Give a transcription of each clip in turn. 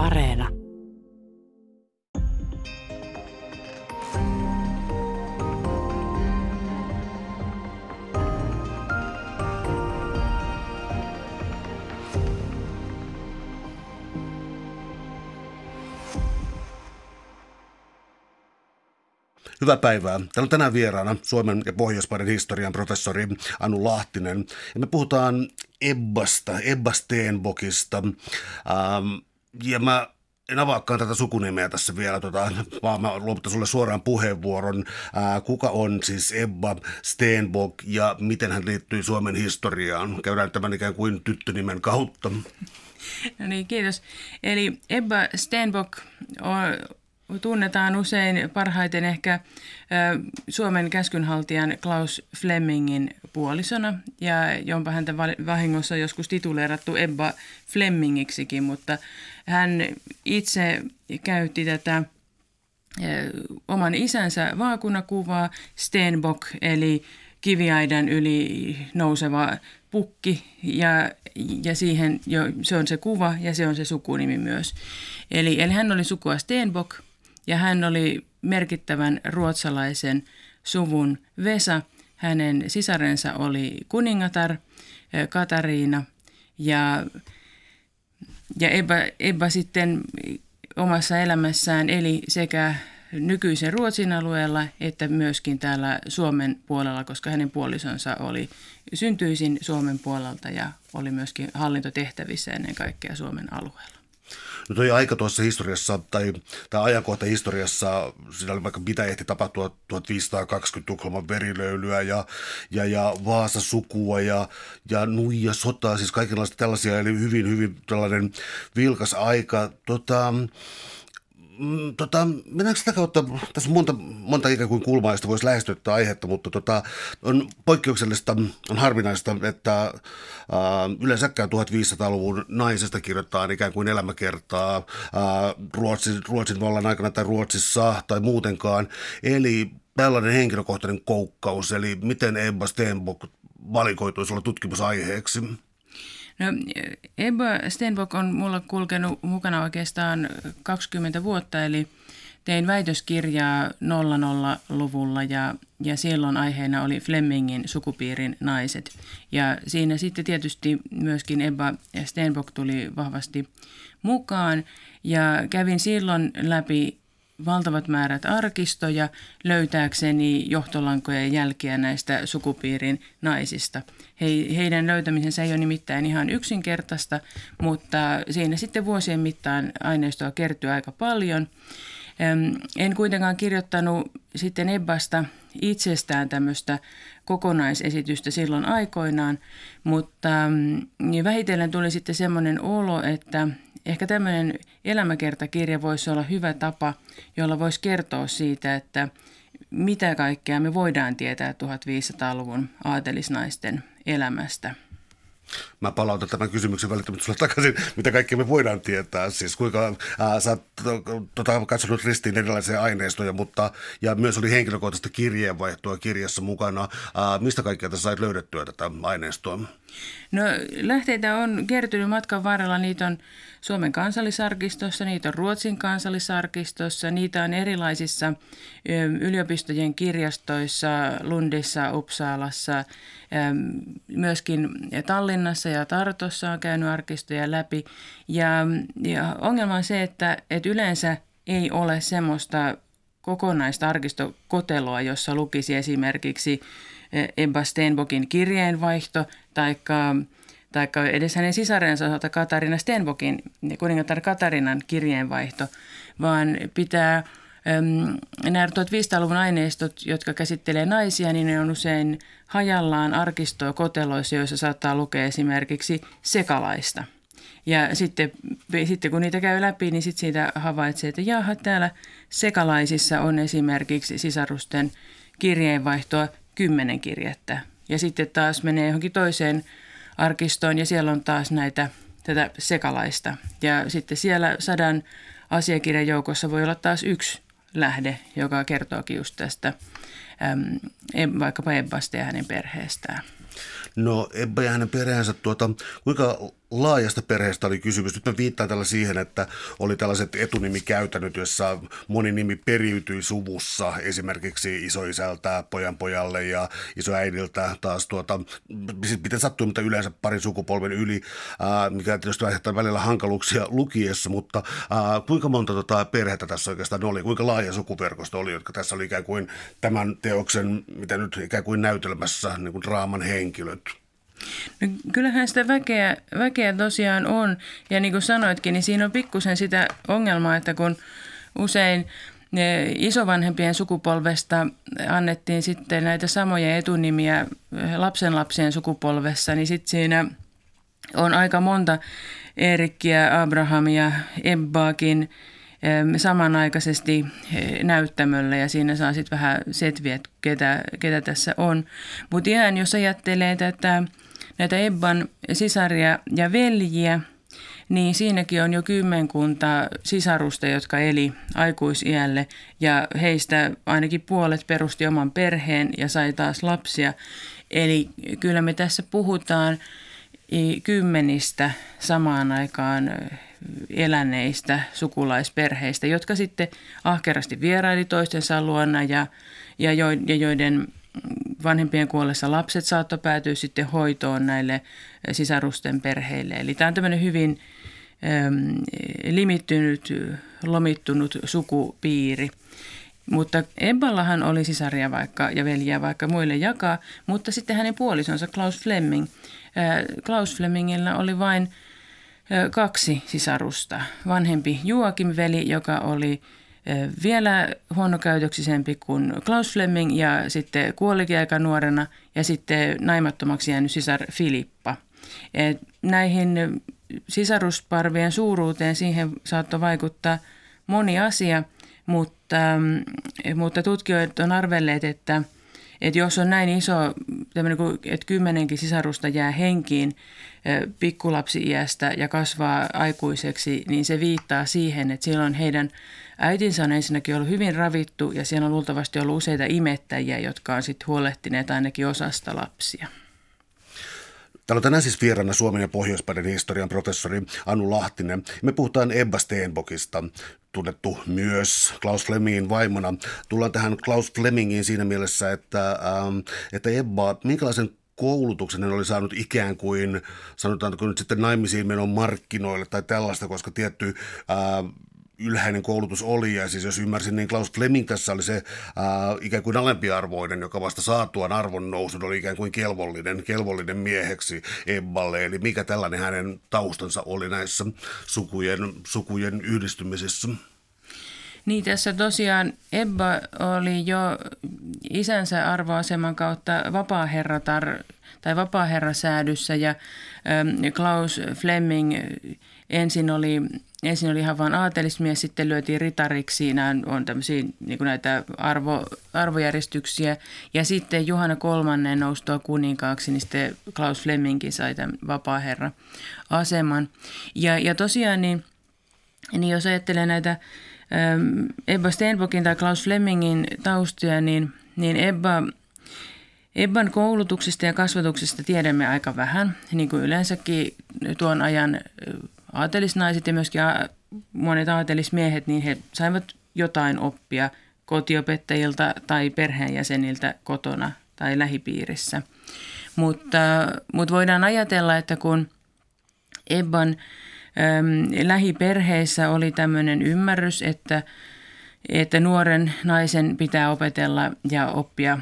Areena. Hyvää päivää. Täällä on tänään vieraana Suomen ja Pohjoismaiden historian professori Anu Lahtinen. Ja me puhutaan Ebbasta, Ebba Steenbokista. Ähm, ja mä en avaakaan tätä sukunimeä tässä vielä, tota, vaan mä luovutan sulle suoraan puheenvuoron. Ää, kuka on siis Ebba Steenbok ja miten hän liittyy Suomen historiaan? Käydään tämän ikään kuin tyttönimen kautta. No niin, kiitos. Eli Ebba Steenbok on, tunnetaan usein parhaiten ehkä Suomen käskynhaltijan Klaus Flemingin puolisona, ja jonpa häntä vahingossa joskus tituleerattu Ebba Flemmingiksikin, mutta hän itse käytti tätä oman isänsä vaakunakuvaa Stenbock, eli kiviaidan yli nouseva pukki ja, ja siihen jo, se on se kuva ja se on se sukunimi myös. Eli, eli hän oli sukua Stenbock ja hän oli merkittävän ruotsalaisen suvun Vesa. Hänen sisarensa oli kuningatar Katariina ja, ja Ebba, Ebba sitten omassa elämässään eli sekä nykyisen Ruotsin alueella että myöskin täällä Suomen puolella, koska hänen puolisonsa oli syntyisin Suomen puolelta ja oli myöskin hallintotehtävissä ennen kaikkea Suomen alueella. No toi aika tuossa historiassa, tai tämä ajankohta historiassa, siinä oli vaikka mitä ehti tapahtua 1520 Tukholman verilöylyä ja, ja, ja Vaasa sukua ja, ja Nuija sotaa, siis kaikenlaista tällaisia, eli hyvin, hyvin tällainen vilkas aika. Tota, Mm, tota, mennäänkö sitä kautta, tässä on monta, monta ikään kuin kulmaa, josta voisi lähestyä tätä aihetta, mutta tota, on poikkeuksellista, on harvinaista, että äh, yleensäkään 1500-luvun naisesta kirjoittaa ikään kuin elämäkertaa äh, Ruotsin, Ruotsin vallan aikana tai Ruotsissa tai muutenkaan. Eli tällainen henkilökohtainen koukkaus, eli miten Ebba Stenbock valikoitui olla tutkimusaiheeksi? No, Ebba Stenbock on mulla kulkenut mukana oikeastaan 20 vuotta, eli tein väitöskirjaa 00-luvulla ja, ja silloin aiheena oli Flemingin sukupiirin naiset. Ja siinä sitten tietysti myöskin Ebba Stenbock tuli vahvasti mukaan ja kävin silloin läpi valtavat määrät arkistoja löytääkseni johtolankojen jälkiä näistä sukupiirin naisista. He, heidän löytämisensä ei ole nimittäin ihan yksinkertaista, mutta siinä sitten vuosien mittaan aineistoa kertyy aika paljon. En kuitenkaan kirjoittanut sitten Ebbasta itsestään tämmöistä kokonaisesitystä silloin aikoinaan, mutta mm, vähitellen tuli sitten semmoinen olo, että ehkä tämmöinen elämäkertakirja voisi olla hyvä tapa, jolla voisi kertoa siitä, että mitä kaikkea me voidaan tietää 1500-luvun aatelisnaisten elämästä. Mä palautan tämän kysymyksen välittömästi sulle takaisin, mitä kaikkea me voidaan tietää. Siis kuinka ää, sä oot tota, katsonut ristiin erilaisia aineistoja, mutta ja myös oli henkilökohtaista kirjeenvaihtoa kirjassa mukana. Ää, mistä kaikkea tässä sait löydettyä tätä aineistoa? No lähteitä on kertynyt matkan varrella. Niitä on Suomen kansallisarkistossa, niitä on Ruotsin kansallisarkistossa, niitä on erilaisissa yliopistojen kirjastoissa, Lundissa, Uppsalassa, myöskin Tallinnassa ja Tartossa on käynyt arkistoja läpi. Ja, ja ongelma on se, että, että yleensä ei ole semmoista kokonaista arkistokoteloa, jossa lukisi esimerkiksi Ebba Stenbokin kirjeenvaihto tai taikka edes hänen sisarensa osalta Katarina Stenbokin, kuningatar Katarinan kirjeenvaihto, vaan pitää Nämä 1500-luvun aineistot, jotka käsittelee naisia, niin ne on usein hajallaan arkistoa koteloissa, joissa saattaa lukea esimerkiksi sekalaista. Ja sitten, sitten kun niitä käy läpi, niin sitten siitä havaitsee, että jaha, täällä sekalaisissa on esimerkiksi sisarusten kirjeenvaihtoa kymmenen kirjettä. Ja sitten taas menee johonkin toiseen arkistoon ja siellä on taas näitä tätä sekalaista. Ja sitten siellä sadan asiakirjan joukossa voi olla taas yksi lähde, joka kertookin just tästä äm, vaikkapa Ebbasta ja hänen perheestään. No Ebba ja hänen perheensä, tuota, kuinka laajasta perheestä oli kysymys. Nyt mä viittaan tällä siihen, että oli tällaiset etunimikäytännöt, joissa moni nimi periytyi suvussa, esimerkiksi isoisältä pojan pojalle ja isoäidiltä taas tuota, siis miten sattuu, mutta yleensä parin sukupolven yli, ää, mikä tietysti aiheuttaa välillä hankaluuksia lukiessa, mutta ää, kuinka monta tota perhettä tässä oikeastaan oli, kuinka laaja sukuverkosto oli, jotka tässä oli ikään kuin tämän teoksen, mitä nyt ikään kuin näytelmässä, niin kuin draaman henkilöt? No, kyllähän sitä väkeä, väkeä tosiaan on. Ja niin kuin sanoitkin, niin siinä on pikkusen sitä ongelmaa, että kun usein ne isovanhempien sukupolvesta annettiin sitten näitä samoja etunimiä lapsenlapsien sukupolvessa, niin sitten siinä on aika monta Eerikkiä, Abrahamia, Ebbaakin samanaikaisesti eh, näyttämöllä ja siinä saa sitten vähän setviä, että ketä, ketä tässä on. Mutta ihan jos ajattelee tätä näitä Ebban sisaria ja veljiä, niin siinäkin on jo kymmenkunta sisarusta, jotka eli aikuisiälle ja heistä ainakin puolet perusti oman perheen ja sai taas lapsia. Eli kyllä me tässä puhutaan kymmenistä samaan aikaan eläneistä sukulaisperheistä, jotka sitten ahkerasti vieraili toistensa luona ja, ja, jo, ja joiden vanhempien kuollessa lapset saattoi päätyä sitten hoitoon näille eh, sisarusten perheille. Eli tämä on tämmöinen hyvin äm, limittynyt, lomittunut sukupiiri. Mutta Ebballahan oli sisaria vaikka ja veljiä vaikka muille jakaa, mutta sitten hänen puolisonsa Klaus Fleming. Äh, Klaus Flemingillä oli vain äh, kaksi sisarusta. Vanhempi Joakim veli, joka oli vielä huonokäytöksisempi kuin Klaus Fleming ja sitten kuolikin aika nuorena ja sitten naimattomaksi jäänyt sisar Filippa. Näihin sisarusparvien suuruuteen siihen saattoi vaikuttaa moni asia, mutta, mutta tutkijat on arvelleet, että, että jos on näin iso, että kymmenenkin sisarusta jää henkiin pikkulapsi-iästä ja kasvaa aikuiseksi, niin se viittaa siihen, että silloin heidän Äitinsä on ensinnäkin ollut hyvin ravittu ja siellä on luultavasti ollut useita imettäjiä, jotka on sitten huolehtineet ainakin osasta lapsia. Täällä on tänään siis vieraana Suomen ja Pohjoispäiden historian professori Anu Lahtinen. Me puhutaan Ebba Steenbokista, tunnettu myös Klaus Flemingin vaimona. Tullaan tähän Klaus Flemingiin siinä mielessä, että, ähm, että Ebba, minkälaisen koulutuksen hän oli saanut ikään kuin, sanotaanko nyt sitten naimisiin menon markkinoille tai tällaista, koska tietty ää, ylhäinen koulutus oli. Ja siis jos ymmärsin, niin Klaus Fleming tässä oli se ää, ikään kuin alempiarvoinen, joka vasta saatuaan arvon nousun oli ikään kuin kelvollinen, kelvollinen mieheksi Ebballe. Eli mikä tällainen hänen taustansa oli näissä sukujen, sukujen yhdistymisissä? Niin, tässä tosiaan Ebba oli jo isänsä arvoaseman kautta vapaaherratar tai vapaaherrasäädyssä ja Klaus Fleming ensin oli ensin oli ihan vain aatelismies, sitten lyötiin ritariksi. Nämä on tämmöisiä niin näitä arvo, arvojärjestyksiä. Ja sitten Juhana kolmannen noustua kuninkaaksi, niin sitten Klaus Flemingkin sai tämän vapaaherra-aseman. Ja, ja tosiaan, niin, niin jos ajattelee näitä ähm, Ebba Stenbockin tai Klaus Flemingin taustoja, niin, niin Ebba Ebban koulutuksesta ja kasvatuksesta tiedämme aika vähän, niin kuin yleensäkin tuon ajan aatelisnaiset ja myöskin monet aatelismiehet, niin he saivat jotain oppia kotiopettajilta tai perheenjäseniltä kotona tai lähipiirissä. Mutta, mutta voidaan ajatella, että kun Ebban lähiperheessä oli tämmöinen ymmärrys, että, että nuoren naisen pitää opetella ja oppia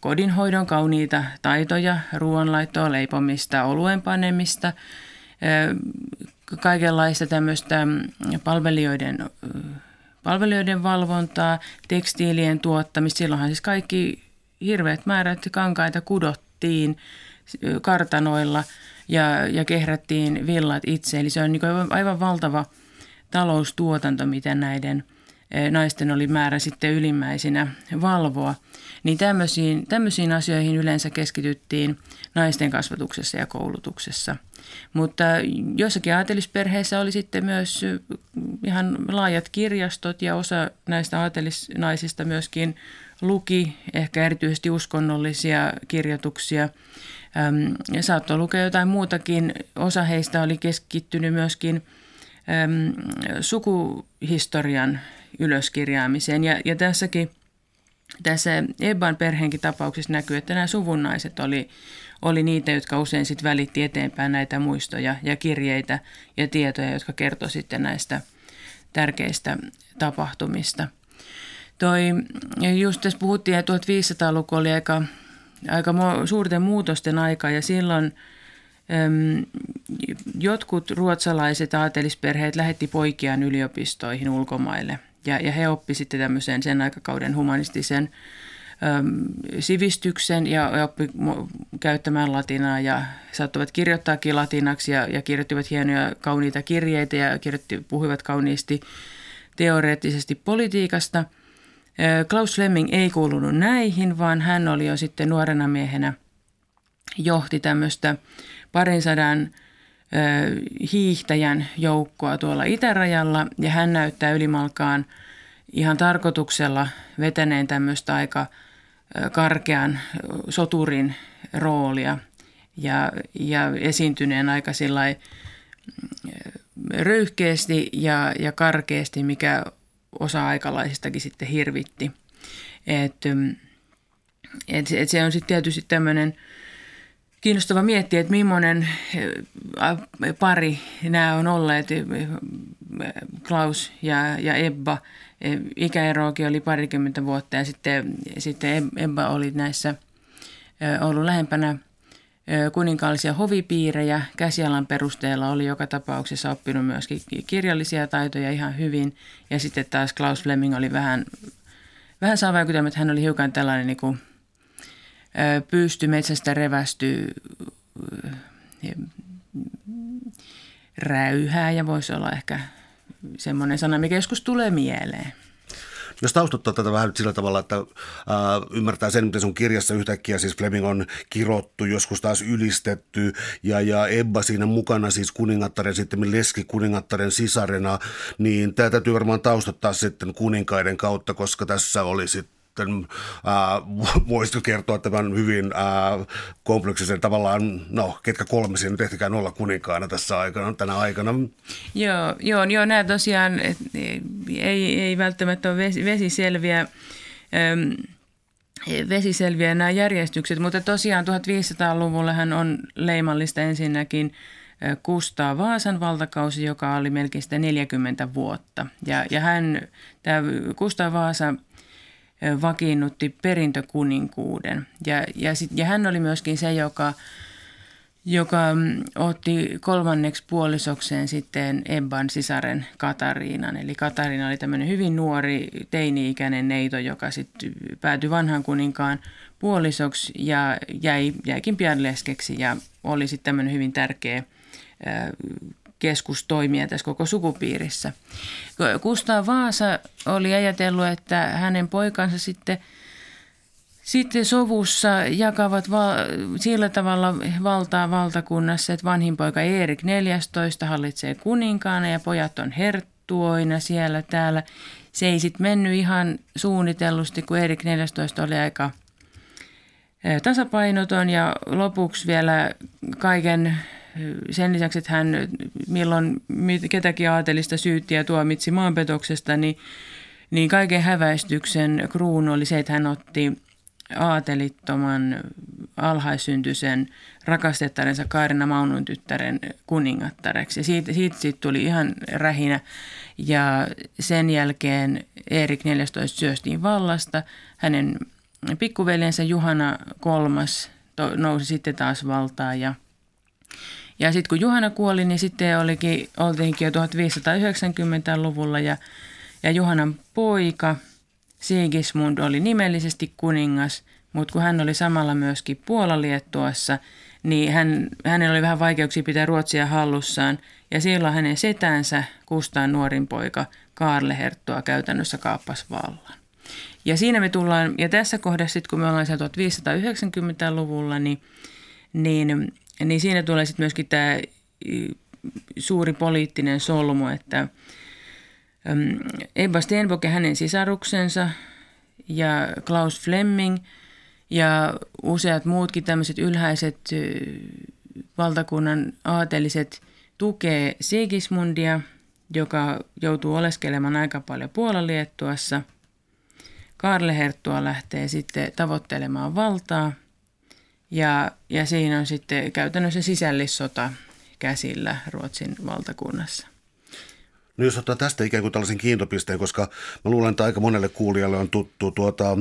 kodinhoidon kauniita taitoja, ruoanlaittoa, leipomista, oluen panemista, kaikenlaista tämmöistä palvelijoiden, palvelijoiden valvontaa, tekstiilien tuottamista. Silloinhan siis kaikki hirveät määrät kankaita kudottiin kartanoilla ja, ja kehrättiin villat itse. Eli se on niin aivan valtava taloustuotanto, mitä näiden naisten oli määrä sitten ylimmäisinä valvoa. Niin tämmöisiin, tämmöisiin asioihin yleensä keskityttiin naisten kasvatuksessa ja koulutuksessa – mutta jossakin aatelisperheessä oli sitten myös ihan laajat kirjastot ja osa näistä aatelisnaisista myöskin luki ehkä erityisesti uskonnollisia kirjoituksia. Ja saattoi lukea jotain muutakin. Osa heistä oli keskittynyt myöskin sukuhistorian ylöskirjaamiseen. Ja, ja tässäkin tässä Ebban perheenkin tapauksessa näkyy, että nämä suvunnaiset oli, oli niitä, jotka usein sitten välitti eteenpäin näitä muistoja ja kirjeitä ja tietoja, jotka kertoi sitten näistä tärkeistä tapahtumista. Toi, just tässä puhuttiin, että 1500-luku oli aika, aika suurten muutosten aika ja silloin äm, jotkut ruotsalaiset aatelisperheet lähetti poikiaan yliopistoihin ulkomaille – ja, ja he oppi sitten tämmöisen sen aikakauden humanistisen äm, sivistyksen ja, ja oppi käyttämään latinaa ja saattoivat kirjoittaakin latinaksi ja, ja kirjoittivat hienoja kauniita kirjeitä ja kirjoitti, puhuivat kauniisti teoreettisesti politiikasta. Klaus Fleming ei kuulunut näihin, vaan hän oli jo sitten nuorena miehenä johti tämmöistä parin sadan hiihtäjän joukkoa tuolla itärajalla. Ja hän näyttää ylimalkaan ihan tarkoituksella vetäneen tämmöistä aika karkean soturin roolia ja, ja esiintyneen aika sillai röyhkeästi ja, ja karkeasti, mikä osa aikalaisistakin sitten hirvitti. Et, et, et se on sitten tietysti tämmöinen – kiinnostava miettiä, että millainen eh, pari nämä on olleet, eh, Klaus ja, ja Ebba. Eh, ikäeroakin oli parikymmentä vuotta ja sitten, sitten Ebba oli näissä ollut lähempänä kuninkaallisia hovipiirejä. Käsialan perusteella oli joka tapauksessa oppinut myöskin kirjallisia taitoja ihan hyvin. Ja sitten taas Klaus Fleming oli vähän, vähän saa vaikutelma, että hän oli hiukan tällainen niin kuin pysty metsästä revästyy räyhää ja voisi olla ehkä semmoinen sana, mikä joskus tulee mieleen. Jos taustottaa tätä vähän sillä tavalla, että ää, ymmärtää sen, miten sun kirjassa yhtäkkiä siis Fleming on kirottu, joskus taas ylistetty ja, ja Ebba siinä mukana siis kuningattaren sitten leski kuningattaren sisarena, niin tämä täytyy varmaan taustottaa sitten kuninkaiden kautta, koska tässä oli sitten sitten äh, voisitko kertoa tämän hyvin äh, kompleksisen tavallaan, no ketkä kolme siinä nyt ehtikään olla kuninkaana tässä aikana, tänä aikana? Joo, joo, joo nämä tosiaan et, ei, ei välttämättä ole vesiselviä. Ähm, vesiselviä nämä järjestykset, mutta tosiaan 1500-luvullahan on leimallista ensinnäkin Kustaa Vaasan valtakausi, joka oli melkein sitä 40 vuotta. Ja, ja hän, tämä Kustaa Vaasa vakiinnutti perintökuninkuuden. Ja, ja, sit, ja hän oli myöskin se, joka, joka mm, otti kolmanneksi puolisokseen sitten Ebban sisaren Katariinan. Eli Katariina oli tämmöinen hyvin nuori teini-ikäinen neito, joka sitten päätyi vanhan kuninkaan puolisoksi ja jäi, jäikin pian leskeksi ja oli sitten tämmöinen hyvin tärkeä keskustoimija tässä koko sukupiirissä. Kustaa Vaasa oli ajatellut, että hänen poikansa sitten, sitten sovussa jakavat val, sillä tavalla valtaa valtakunnassa, että vanhin poika Erik 14 hallitsee kuninkaana ja pojat on herttuoina siellä täällä. Se ei sitten mennyt ihan suunnitellusti, kun Erik 14 oli aika tasapainoton ja lopuksi vielä kaiken sen lisäksi, että hän milloin ketäkin aatelista syytti ja tuomitsi maanpetoksesta, niin, niin kaiken häväistyksen kruunu oli se, että hän otti aatelittoman alhaisyntyisen rakastettarensa Kaarina Maunun tyttären kuningattareksi. Siitä, siitä, siitä tuli ihan rähinä. Ja sen jälkeen Erik 14 syöstiin vallasta. Hänen pikkuveljensä Juhana kolmas nousi sitten taas valtaan ja – ja sitten kun Juhana kuoli, niin sitten olikin, oltiinkin jo 1590-luvulla ja, ja Juhanan poika Sigismund oli nimellisesti kuningas, mutta kun hän oli samalla myöskin Puolaliettuassa, niin hän, hänellä oli vähän vaikeuksia pitää Ruotsia hallussaan. Ja silloin hänen setänsä, Kustaan nuorin poika, Kaarle Herttua käytännössä kaappas vallan. Ja siinä me tullaan, ja tässä kohdassa sitten kun me ollaan 1590-luvulla, niin, niin niin siinä tulee sitten myöskin tämä suuri poliittinen solmu, että Ebba Stenbock ja hänen sisaruksensa ja Klaus Fleming ja useat muutkin tämmöiset ylhäiset valtakunnan aateliset tukee Sigismundia, joka joutuu oleskelemaan aika paljon Puolaliettuassa. Karle Herttua lähtee sitten tavoittelemaan valtaa ja, ja siinä on sitten käytännössä sisällissota käsillä Ruotsin valtakunnassa. No jos ottaa tästä ikään kuin tällaisen kiintopisteen, koska mä luulen, että aika monelle kuulijalle on tuttu tuota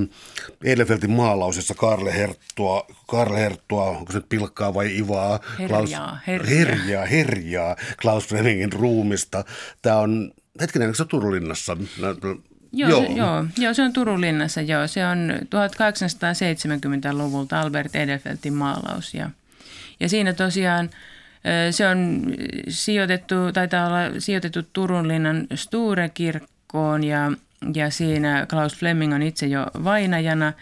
Edelfeltin maalaus, jossa Karle Herttua, Karle Herttua, onko se nyt pilkkaa vai ivaa? Herjaa, Klaus, herjaa. herjaa, herjaa Klaus Flemingin ruumista. Tämä on, hetkinen, eikö se ole Turunlinnassa? Joo, joo. Se, joo, joo, se on Turun linnassa, joo. Se on 1870-luvulta Albert Edelfeltin maalaus ja, ja siinä tosiaan – se on sijoitettu, taitaa olla sijoitettu Turun linnan Sture-kirkkoon ja, ja siinä Klaus Fleming on itse jo vainajana.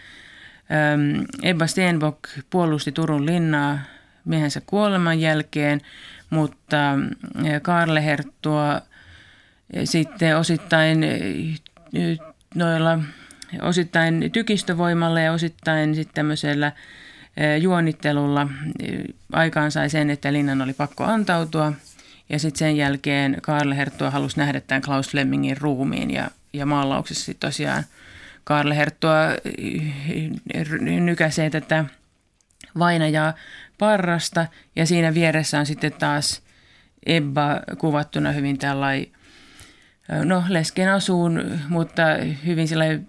Ebba Stenbock puolusti Turun linnaa miehensä kuoleman jälkeen, mutta Karle Herttua sitten osittain noilla osittain tykistövoimalla ja osittain sitten tämmöisellä juonittelulla aikaan sai sen, että Linnan oli pakko antautua. Ja sitten sen jälkeen Karle Herttua halusi nähdä tämän Klaus Flemingin ruumiin ja, ja maalauksessa sitten tosiaan Karle Herttua nykäsee tätä vainajaa parrasta ja siinä vieressä on sitten taas Ebba kuvattuna hyvin tällainen no lesken asuun, mutta hyvin sellainen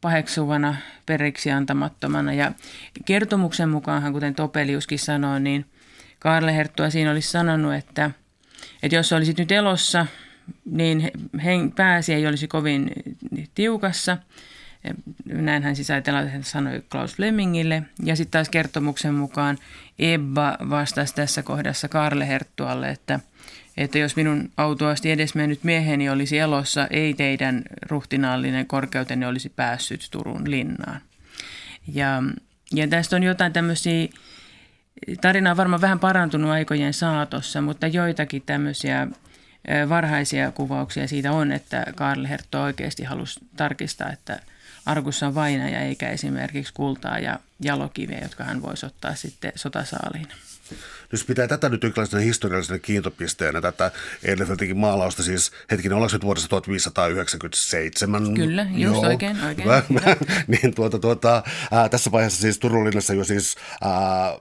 paheksuvana, periksi antamattomana. Ja kertomuksen mukaan, kuten Topeliuskin sanoi, niin Karle Herttua siinä olisi sanonut, että, että jos olisit nyt elossa, niin pääsi ei olisi kovin tiukassa. Näin hän siis sanoi Klaus Flemingille. Ja sitten taas kertomuksen mukaan Ebba vastasi tässä kohdassa Karle Herttualle, että – että jos minun autuasti edesmennyt mieheni olisi elossa, ei teidän ruhtinaallinen korkeutenne olisi päässyt Turun linnaan. Ja, ja tästä on jotain tämmöisiä, tarina on varmaan vähän parantunut aikojen saatossa, mutta joitakin tämmöisiä varhaisia kuvauksia siitä on, että Karl Hertto oikeasti halusi tarkistaa, että Argussa on vainaja eikä esimerkiksi kultaa ja jalokiveä, jotka hän voisi ottaa sitten sotasaaliin. Jos pitää tätä nyt jonkinlaisena historiallisena kiintopisteenä, tätä Ehrenfeldtin maalausta, siis hetkinen, ollaanko nyt vuodesta 1597? Kyllä, just Joo. oikein, oikein. niin tuota, tuota, ää, tässä vaiheessa siis Turun jo siis ää,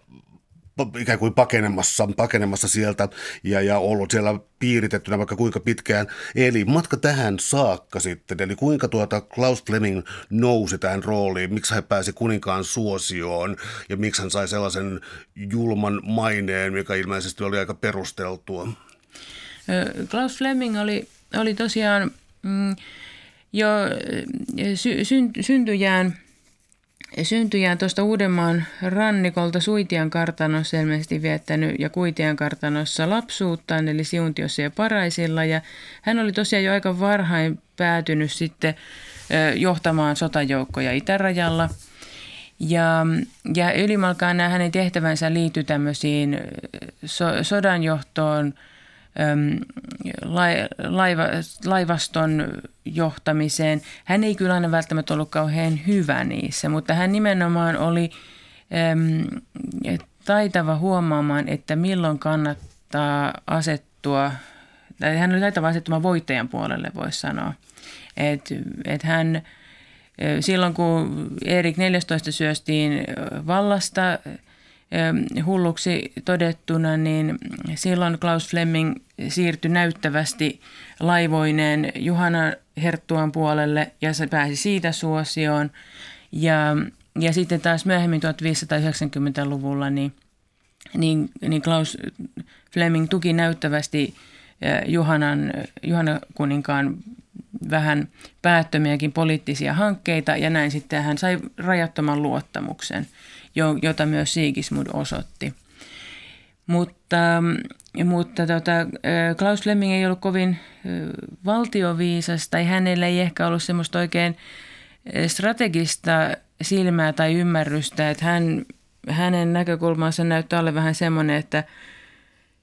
ikään kuin pakenemassa, pakenemassa sieltä ja, ja ollut siellä piiritettynä vaikka kuinka pitkään. Eli matka tähän saakka sitten, eli kuinka tuota Klaus Fleming nousi tähän rooliin, miksi hän pääsi kuninkaan suosioon ja miksi hän sai sellaisen julman maineen, mikä ilmeisesti oli aika perusteltua. Klaus Fleming oli, oli tosiaan mm, jo sy, sy, syntyjään – syntyjään tuosta Uudenmaan rannikolta Suitian kartanossa ilmeisesti viettänyt ja Kuitian kartanossa lapsuuttaan, eli Siuntiossa ja Paraisilla. Ja hän oli tosiaan jo aika varhain päätynyt sitten johtamaan sotajoukkoja itärajalla. Ja, ja ylimalkaan nämä hänen tehtävänsä liittyi tämmöisiin so, sodanjohtoon – laiva, laivaston johtamiseen. Hän ei kyllä aina välttämättä ollut kauhean hyvä niissä, mutta hän nimenomaan oli taitava huomaamaan, että milloin kannattaa asettua, tai hän oli taitava asettumaan voittajan puolelle, voisi sanoa. Että et hän, silloin kun Erik 14 syöstiin vallasta – hulluksi todettuna, niin silloin Klaus Fleming siirtyi näyttävästi laivoineen Juhana Herttuan puolelle ja se pääsi siitä suosioon. Ja, ja sitten taas myöhemmin 1590-luvulla niin, niin, niin Klaus Fleming tuki näyttävästi Juhanan, Juhana kuninkaan vähän päättömiäkin poliittisia hankkeita ja näin sitten hän sai rajattoman luottamuksen jota myös Sigismund osoitti. Mutta, mutta tota, Klaus Fleming ei ollut kovin valtioviisas tai hänellä ei ehkä ollut semmoista oikein strategista silmää tai ymmärrystä, että hän, hänen näkökulmansa näyttää olla vähän semmoinen, että,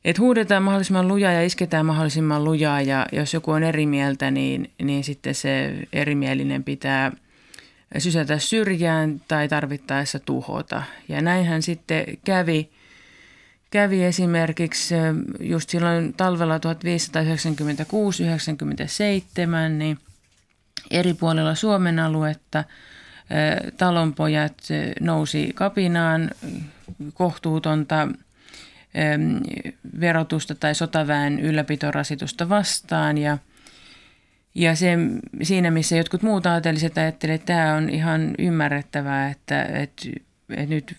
Et huudetaan mahdollisimman lujaa ja isketään mahdollisimman lujaa ja jos joku on eri mieltä, niin, niin sitten se erimielinen pitää sysätä syrjään tai tarvittaessa tuhota. Ja näinhän sitten kävi, kävi esimerkiksi just silloin talvella 1596-97, niin eri puolilla Suomen aluetta talonpojat nousi kapinaan kohtuutonta verotusta tai sotaväen ylläpitorasitusta vastaan ja ja se, siinä, missä jotkut muut aateliset ajattelevat, että tämä on ihan ymmärrettävää, että, että, että nyt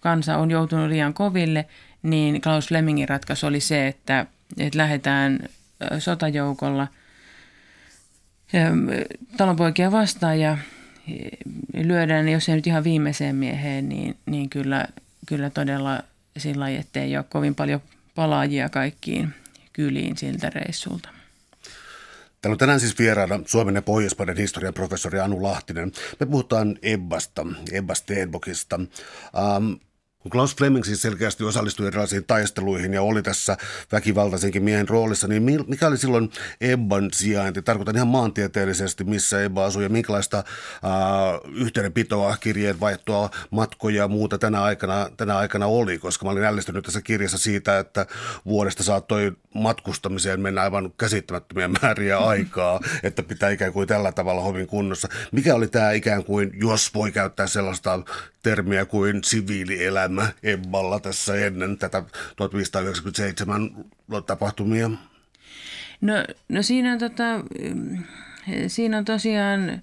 kansa on joutunut liian koville, niin Klaus Flemingin ratkaisu oli se, että, että lähdetään sotajoukolla talonpoikia vastaan ja lyödään, jos ei nyt ihan viimeiseen mieheen, niin, niin kyllä, kyllä todella sillä lailla, ettei ole kovin paljon palaajia kaikkiin kyliin siltä reissulta. Täällä on tänään siis vieraana Suomen ja pohjois historian professori Anu Lahtinen. Me puhutaan Ebbasta, Ebba Stenbokista. Um, Klaus Fleming siis selkeästi osallistui erilaisiin taisteluihin ja oli tässä väkivaltaisenkin miehen roolissa, niin mikä oli silloin Ebban sijainti? Tarkoitan ihan maantieteellisesti, missä Ebba asui ja minkälaista äh, yhteydenpitoa, kirjeen vaihtoa, matkoja ja muuta tänä aikana, tänä aikana oli, koska mä olin ällistynyt tässä kirjassa siitä, että vuodesta saattoi matkustamiseen mennä aivan käsittämättömiä määriä aikaa, että pitää ikään kuin tällä tavalla hovin kunnossa. Mikä oli tämä ikään kuin, jos voi käyttää sellaista termiä kuin siviilielämä Ebballa tässä ennen tätä 1597 tapahtumia? No, no siinä, on tota, siinä on tosiaan,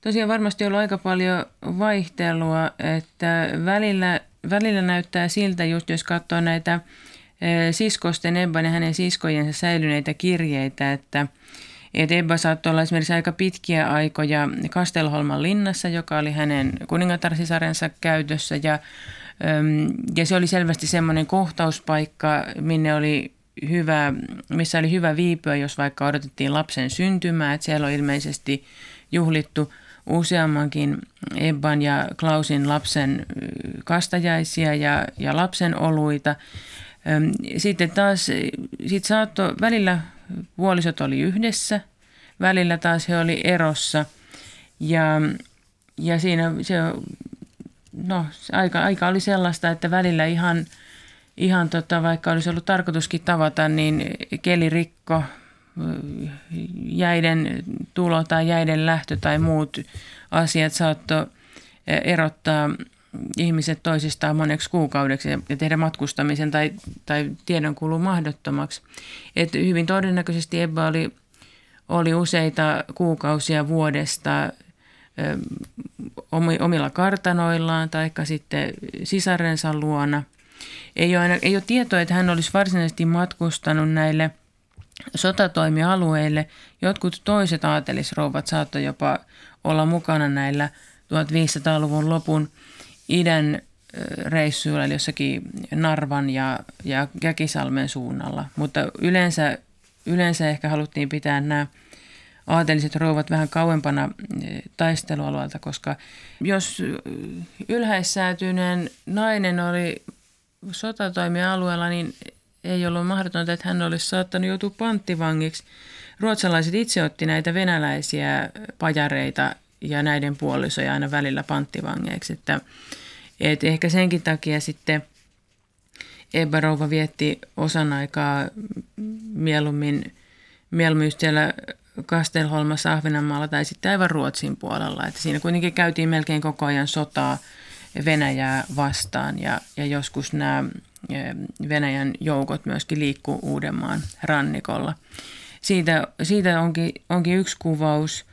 tosiaan varmasti ollut aika paljon vaihtelua, että välillä, välillä näyttää siltä, just jos katsoo näitä siskosten Ebban ja hänen siskojensa säilyneitä kirjeitä, että – et Ebba saattoi olla esimerkiksi aika pitkiä aikoja Kastelholman linnassa, joka oli hänen kuningatarsisarensa käytössä ja, ja se oli selvästi semmoinen kohtauspaikka, minne oli hyvä, missä oli hyvä viipyä, jos vaikka odotettiin lapsen syntymää. Että siellä on ilmeisesti juhlittu useammankin Ebban ja Klausin lapsen kastajaisia ja, ja lapsen oluita. Sitten taas sit saattoi välillä puolisot oli yhdessä, välillä taas he oli erossa. Ja, ja siinä se, no, aika, aika oli sellaista, että välillä ihan, ihan tota, vaikka olisi ollut tarkoituskin tavata, niin kelirikko, jäiden tulo tai jäiden lähtö tai muut asiat saattoi erottaa ihmiset toisistaan moneksi kuukaudeksi ja tehdä matkustamisen tai, tai tiedonkulun mahdottomaksi. Et hyvin todennäköisesti Ebba oli, oli useita kuukausia vuodesta omilla kartanoillaan tai sitten sisarensa luona. Ei ole, ei ole tietoa, että hän olisi varsinaisesti matkustanut näille sotatoimialueille. Jotkut toiset aatelisrouvat saattoi jopa olla mukana näillä 1500-luvun lopun idän reissuilla, eli jossakin Narvan ja, ja Käkisalmen suunnalla. Mutta yleensä, yleensä ehkä haluttiin pitää nämä aateliset rouvat vähän kauempana taistelualueelta, koska jos ylhäissäätyneen nainen oli sotatoimialueella, niin ei ollut mahdotonta, että hän olisi saattanut joutua panttivangiksi. Ruotsalaiset itse otti näitä venäläisiä pajareita ja näiden puolisoja aina välillä panttivangeiksi. Että, et ehkä senkin takia sitten Ebba Rouva vietti osan aikaa mieluummin, mieluummin siellä Kastelholmassa, Ahvenanmaalla tai sitten aivan Ruotsin puolella. Että siinä kuitenkin käytiin melkein koko ajan sotaa Venäjää vastaan ja, ja joskus nämä Venäjän joukot myöskin liikkuu Uudenmaan rannikolla. Siitä, siitä onkin, onkin yksi kuvaus –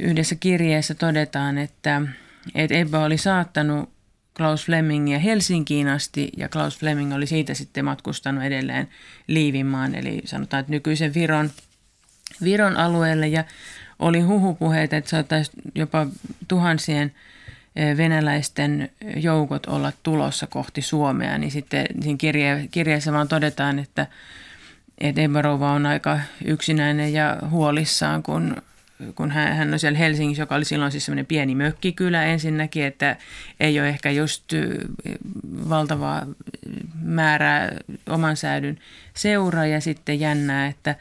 yhdessä kirjeessä todetaan, että, että Ebba oli saattanut Klaus Flemingia Helsinkiin asti ja Klaus Fleming oli siitä sitten matkustanut edelleen Liivimaan, eli sanotaan, että nykyisen Viron, Viron alueelle. Ja oli huhupuheita, että saattaisi jopa tuhansien venäläisten joukot olla tulossa kohti Suomea, niin sitten siinä kirje, kirjeessä vaan todetaan, että, että Ebarova on aika yksinäinen ja huolissaan, kun kun hän, hän on siellä Helsingissä, joka oli silloin siis semmoinen pieni mökkikylä ensinnäkin, että ei ole ehkä just valtavaa määrää oman säädyn seura ja sitten jännää, että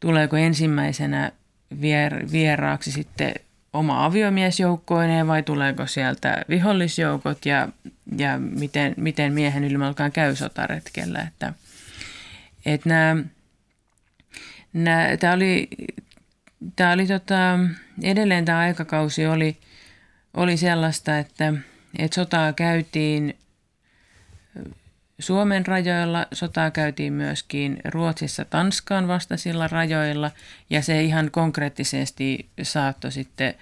tuleeko ensimmäisenä vier, vieraaksi sitten oma aviomiesjoukkoineen vai tuleeko sieltä vihollisjoukot ja, ja miten, miten miehen ilmalkaan käy sotaretkellä. Että, että nämä, nämä, tämä oli, tämä oli tota, edelleen tämä aikakausi oli, oli sellaista, että, että sotaa käytiin Suomen rajoilla, sotaa käytiin myöskin Ruotsissa Tanskaan vastaisilla rajoilla ja se ihan konkreettisesti saattoi sitten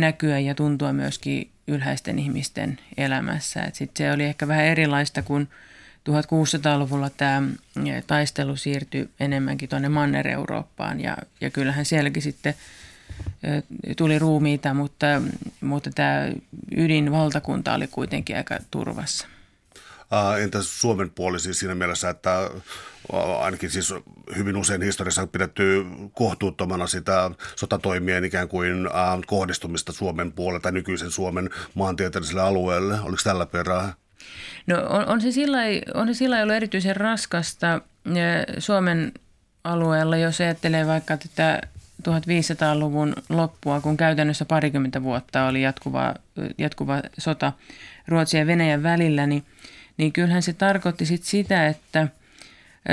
näkyä ja tuntua myöskin ylhäisten ihmisten elämässä. Et sit se oli ehkä vähän erilaista, kun 1600-luvulla tämä taistelu siirtyi enemmänkin tuonne Manner-Eurooppaan ja, ja kyllähän sielläkin sitten tuli ruumiita, mutta, mutta tämä ydinvaltakunta oli kuitenkin aika turvassa. Entä Suomen puoli siis siinä mielessä, että ainakin siis hyvin usein historiassa on pidetty kohtuuttomana sitä sotatoimien ikään kuin kohdistumista Suomen puolelle tai nykyisen Suomen maantieteelliselle alueelle. Oliko tällä perää? No on, on se sillä on se sillä ollut erityisen raskasta Suomen alueella, jos ajattelee vaikka tätä 1500-luvun loppua, kun käytännössä parikymmentä vuotta oli jatkuva, jatkuva sota Ruotsin ja Venäjän välillä, niin, niin kyllähän se tarkoitti sit sitä, että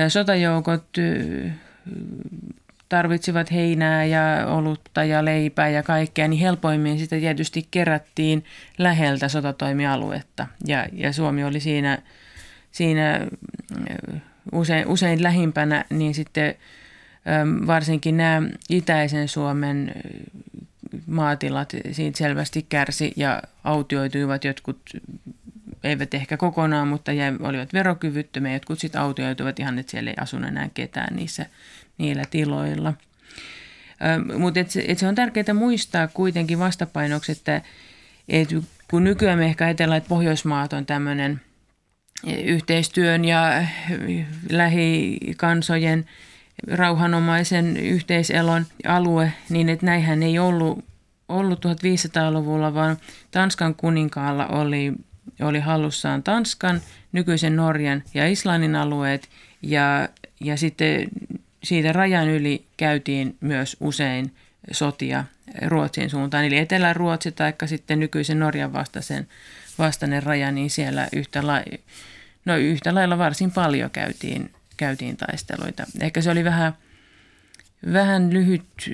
sotajoukot tarvitsivat heinää ja olutta ja leipää ja kaikkea, niin helpoimmin sitä tietysti kerättiin läheltä sotatoimialuetta. Ja, ja Suomi oli siinä, siinä usein, usein lähimpänä, niin sitten varsinkin nämä itäisen Suomen maatilat siitä selvästi kärsi ja autioituivat jotkut, eivät ehkä kokonaan, mutta jäi, olivat verokyvyttömiä. Jotkut sitten autioituivat ihan, että siellä ei asunut enää ketään niissä, niillä tiloilla. Mutta et et se on tärkeää muistaa kuitenkin vastapainoksi, että et kun nykyään me ehkä ajatellaan, että Pohjoismaat on tämmöinen yhteistyön ja lähikansojen – rauhanomaisen yhteiselon alue, niin että näinhän ei ollut, ollut 1500-luvulla, vaan Tanskan kuninkaalla oli, oli hallussaan Tanskan, nykyisen Norjan ja Islannin alueet ja, ja sitten siitä rajan yli käytiin myös usein sotia Ruotsin suuntaan, eli Etelä-Ruotsi tai sitten nykyisen Norjan vastaisen, vastainen raja, niin siellä yhtä, la, no yhtä lailla varsin paljon käytiin käytiin taisteluita. Ehkä se oli vähän, vähän lyhyt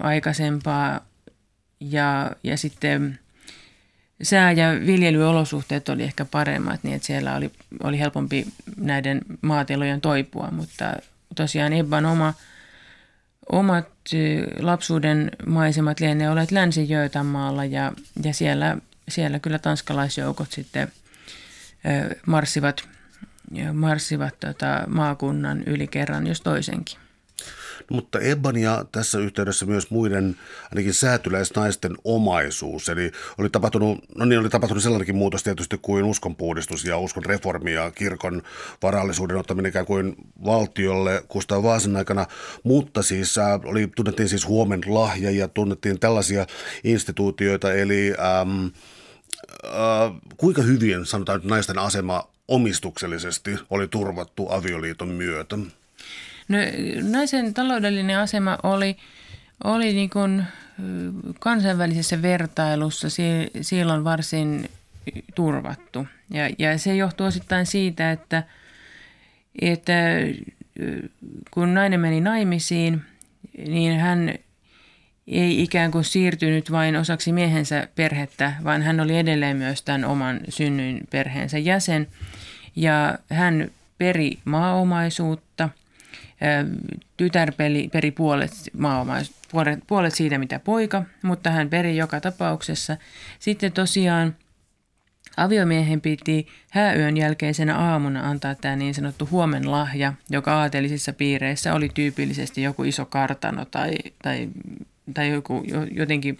aikaisempaa ja, ja sitten sää- ja viljelyolosuhteet oli ehkä paremmat, niin että siellä oli, oli helpompi näiden maatilojen toipua, mutta tosiaan Ebban oma, omat lapsuuden maisemat lienee olleet länsi maalla ja, ja siellä, siellä kyllä tanskalaisjoukot sitten marssivat marssivat tota maakunnan yli kerran, jos toisenkin. Mutta Ebban ja tässä yhteydessä myös muiden ainakin säätyläisnaisten omaisuus. Eli oli tapahtunut, no niin oli tapahtunut sellainenkin muutos tietysti kuin uskonpuhdistus ja uskon reformi ja kirkon varallisuuden ottaminen ikään kuin valtiolle Kustaa Vaasan aikana. Mutta siis äh, oli, tunnettiin siis huomen lahja ja tunnettiin tällaisia instituutioita. Eli ähm, äh, kuinka hyvin sanotaan naisten asema omistuksellisesti oli turvattu avioliiton myötä? No, naisen taloudellinen asema oli, oli niin kuin kansainvälisessä vertailussa silloin varsin turvattu. Ja, ja se johtuu osittain siitä, että, että kun nainen meni naimisiin, niin hän ei ikään kuin siirtynyt vain osaksi miehensä perhettä, vaan hän oli edelleen myös tämän oman synnyin perheensä jäsen. Ja hän peri maaomaisuutta. Tytär peri, puolet, maomais, puolet, puolet siitä, mitä poika, mutta hän peri joka tapauksessa. Sitten tosiaan aviomiehen piti hääyön jälkeisenä aamuna antaa tämä niin sanottu huomenlahja, joka aatelisissa piireissä oli tyypillisesti joku iso kartano tai, tai, tai joku, jotenkin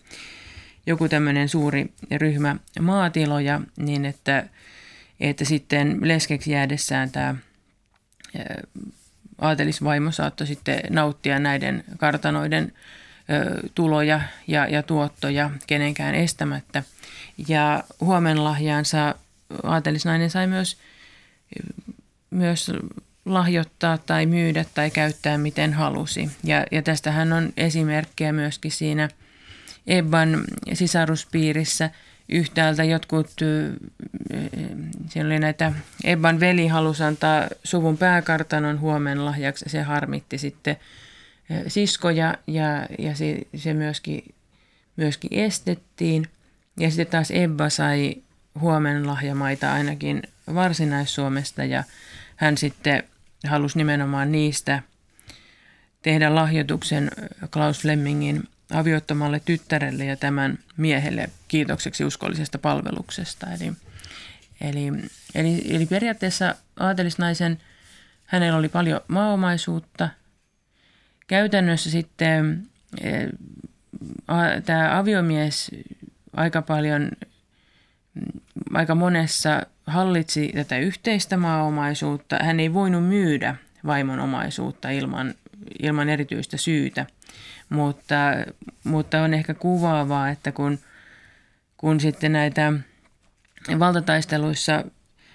joku tämmöinen suuri ryhmä maatiloja, niin että – että sitten leskeksi jäädessään tämä aatelisvaimo saattoi sitten nauttia näiden kartanoiden tuloja ja, ja tuottoja kenenkään estämättä. Ja huomenlahjaansa aatelisnainen sai myös, myös lahjoittaa tai myydä tai käyttää miten halusi. Ja, ja tästähän on esimerkkejä myöskin siinä Ebban sisaruspiirissä. Yhtäältä jotkut, siellä oli näitä, Ebban veli halusi antaa suvun pääkartanon huomen lahjaksi, se harmitti sitten siskoja ja, ja se, se myöskin, myöskin estettiin. Ja sitten taas Ebba sai huomen lahjamaita ainakin Varsinais-Suomesta ja hän sitten halusi nimenomaan niistä tehdä lahjoituksen Klaus Flemmingin aviottomalle tyttärelle ja tämän miehelle kiitokseksi uskollisesta palveluksesta. Eli, eli, eli, eli periaatteessa aatelisnaisen, hänellä oli paljon maaomaisuutta. Käytännössä sitten e, tämä aviomies aika paljon, aika monessa hallitsi tätä yhteistä maaomaisuutta. Hän ei voinut myydä vaimon omaisuutta ilman, ilman erityistä syytä, mutta, mutta on ehkä kuvaavaa, että kun, kun sitten näitä valtataisteluissa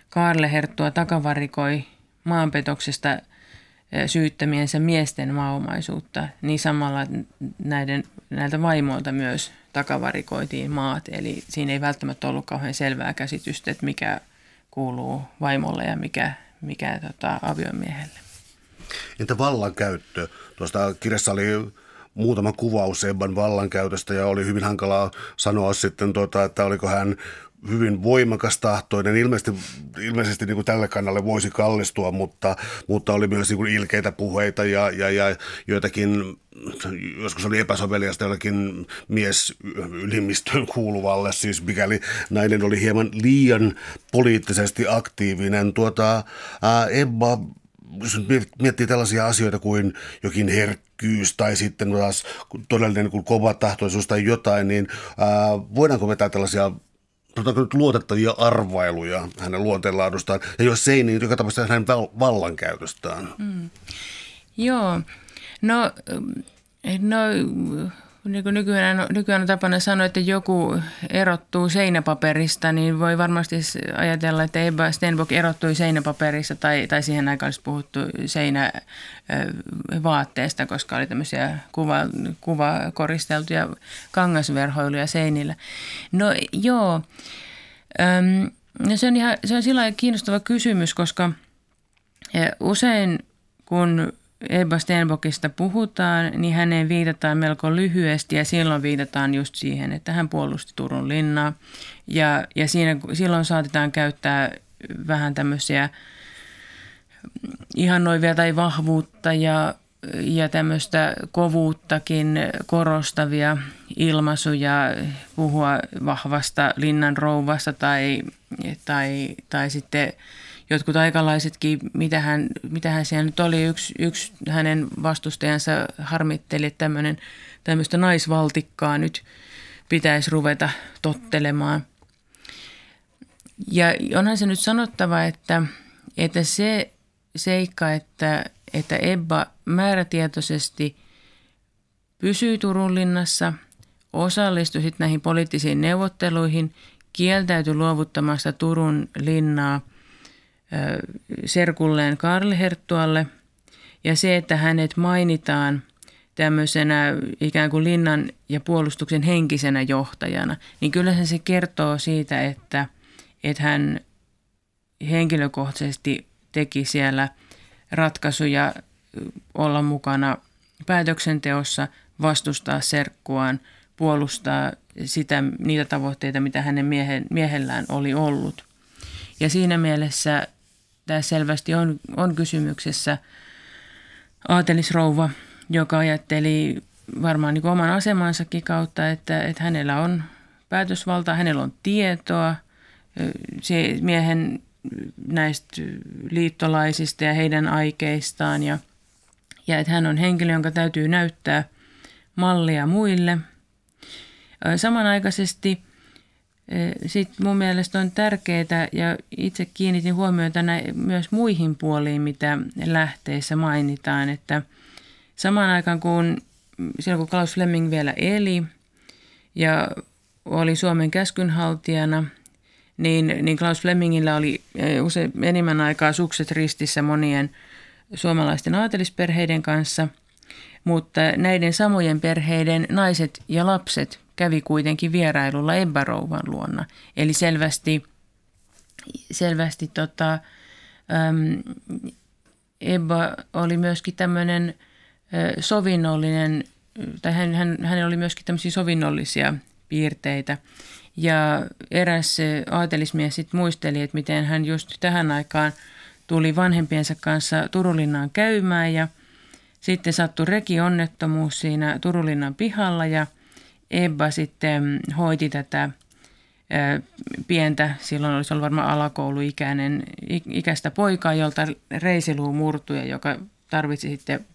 Kaarle Herttua takavarikoi maanpetoksesta syyttämiensä miesten maaomaisuutta, niin samalla näiden, näiltä vaimoilta myös takavarikoitiin maat. Eli siinä ei välttämättä ollut kauhean selvää käsitystä, että mikä kuuluu vaimolle ja mikä, mikä tota, aviomiehelle. Entä vallankäyttö? Tuosta kirjassa oli muutama kuvaus Ebban vallankäytöstä ja oli hyvin hankalaa sanoa sitten, tota, että oliko hän hyvin voimakas tahtoinen. Ilmeisesti, ilmeisesti niin kuin tälle kannalle voisi kallistua, mutta, mutta oli myös niin kuin ilkeitä puheita ja, ja, ja joitakin, joskus oli epäsoveliasta jollekin mies ylimmistöön kuuluvalle, siis mikäli nainen oli hieman liian poliittisesti aktiivinen. Tuota, ää, Ebba jos miettii tällaisia asioita kuin jokin herkkyys tai sitten taas todellinen kuin kova tahtoisuus tai jotain, niin ää, voidaanko vetää tällaisia nyt luotettavia arvailuja hänen luonteenlaadustaan, ja jos ei, niin joka tapauksessa hänen vallankäytöstään. Mm. Joo, no, no niin kuin nykyään, nykyään on tapana sanoa, että joku erottuu seinäpaperista, niin voi varmasti ajatella, että Ebba Stenbock erottui seinäpaperissa tai, tai siihen aikaan olisi puhuttu seinävaatteesta, koska oli tämmöisiä kuva, kuvakoristeltuja kangasverhoiluja seinillä. No joo, Öm, no se on, ihan, se on sillä kiinnostava kysymys, koska usein kun Ebba Stenbockista puhutaan, niin häneen viitataan melko lyhyesti ja silloin viitataan just siihen, että hän puolusti Turun linnaa. Ja, ja siinä, silloin saatetaan käyttää vähän tämmöisiä ihannoivia tai vahvuutta ja, ja tämmöistä kovuuttakin korostavia ilmaisuja, puhua vahvasta linnan rouvasta tai, tai, tai sitten – jotkut aikalaisetkin, mitä hän, mitä hän siellä nyt oli, yksi, yksi hänen vastustajansa harmitteli, että tämmöistä naisvaltikkaa nyt pitäisi ruveta tottelemaan. Ja onhan se nyt sanottava, että, että se seikka, että, että Ebba määrätietoisesti pysyi Turun linnassa, osallistui näihin poliittisiin neuvotteluihin, kieltäytyi luovuttamasta Turun linnaa – serkulleen Karl Herttualle ja se, että hänet mainitaan tämmöisenä ikään kuin linnan ja puolustuksen henkisenä johtajana, niin kyllähän se kertoo siitä, että, että hän henkilökohtaisesti teki siellä ratkaisuja olla mukana päätöksenteossa, vastustaa serkkuaan, puolustaa sitä, niitä tavoitteita, mitä hänen miehen, miehellään oli ollut. Ja siinä mielessä tämä selvästi on, on kysymyksessä aatelisrouva, joka ajatteli varmaan niin oman asemansakin kautta, että, että hänellä on päätösvalta, hänellä on tietoa se miehen näistä liittolaisista ja heidän aikeistaan ja, ja että hän on henkilö, jonka täytyy näyttää mallia muille. Samanaikaisesti – sitten mun mielestä on tärkeää, ja itse kiinnitin huomiota myös muihin puoliin, mitä lähteissä mainitaan, että samaan aikaan kun silloin kun Klaus Fleming vielä eli ja oli Suomen käskynhaltijana, niin, niin Klaus Flemingillä oli usein enemmän aikaa sukset ristissä monien suomalaisten aatelisperheiden kanssa, mutta näiden samojen perheiden naiset ja lapset kävi kuitenkin vierailulla Ebba Rouvan luona. Eli selvästi, selvästi tota, äm, Ebba oli myöskin tämmöinen sovinnollinen, tai hän, hän, hänellä oli myöskin tämmöisiä sovinnollisia piirteitä. Ja eräs aatelismies sitten muisteli, että miten hän just tähän aikaan tuli vanhempiensa kanssa Turulinnaan käymään ja sitten sattui rekionnettomuus siinä Turulinnan pihalla ja Ebba sitten hoiti tätä pientä, silloin olisi ollut varmaan alakouluikäinen, ikäistä poikaa, jolta reisiluu murtui joka tarvitsi sitten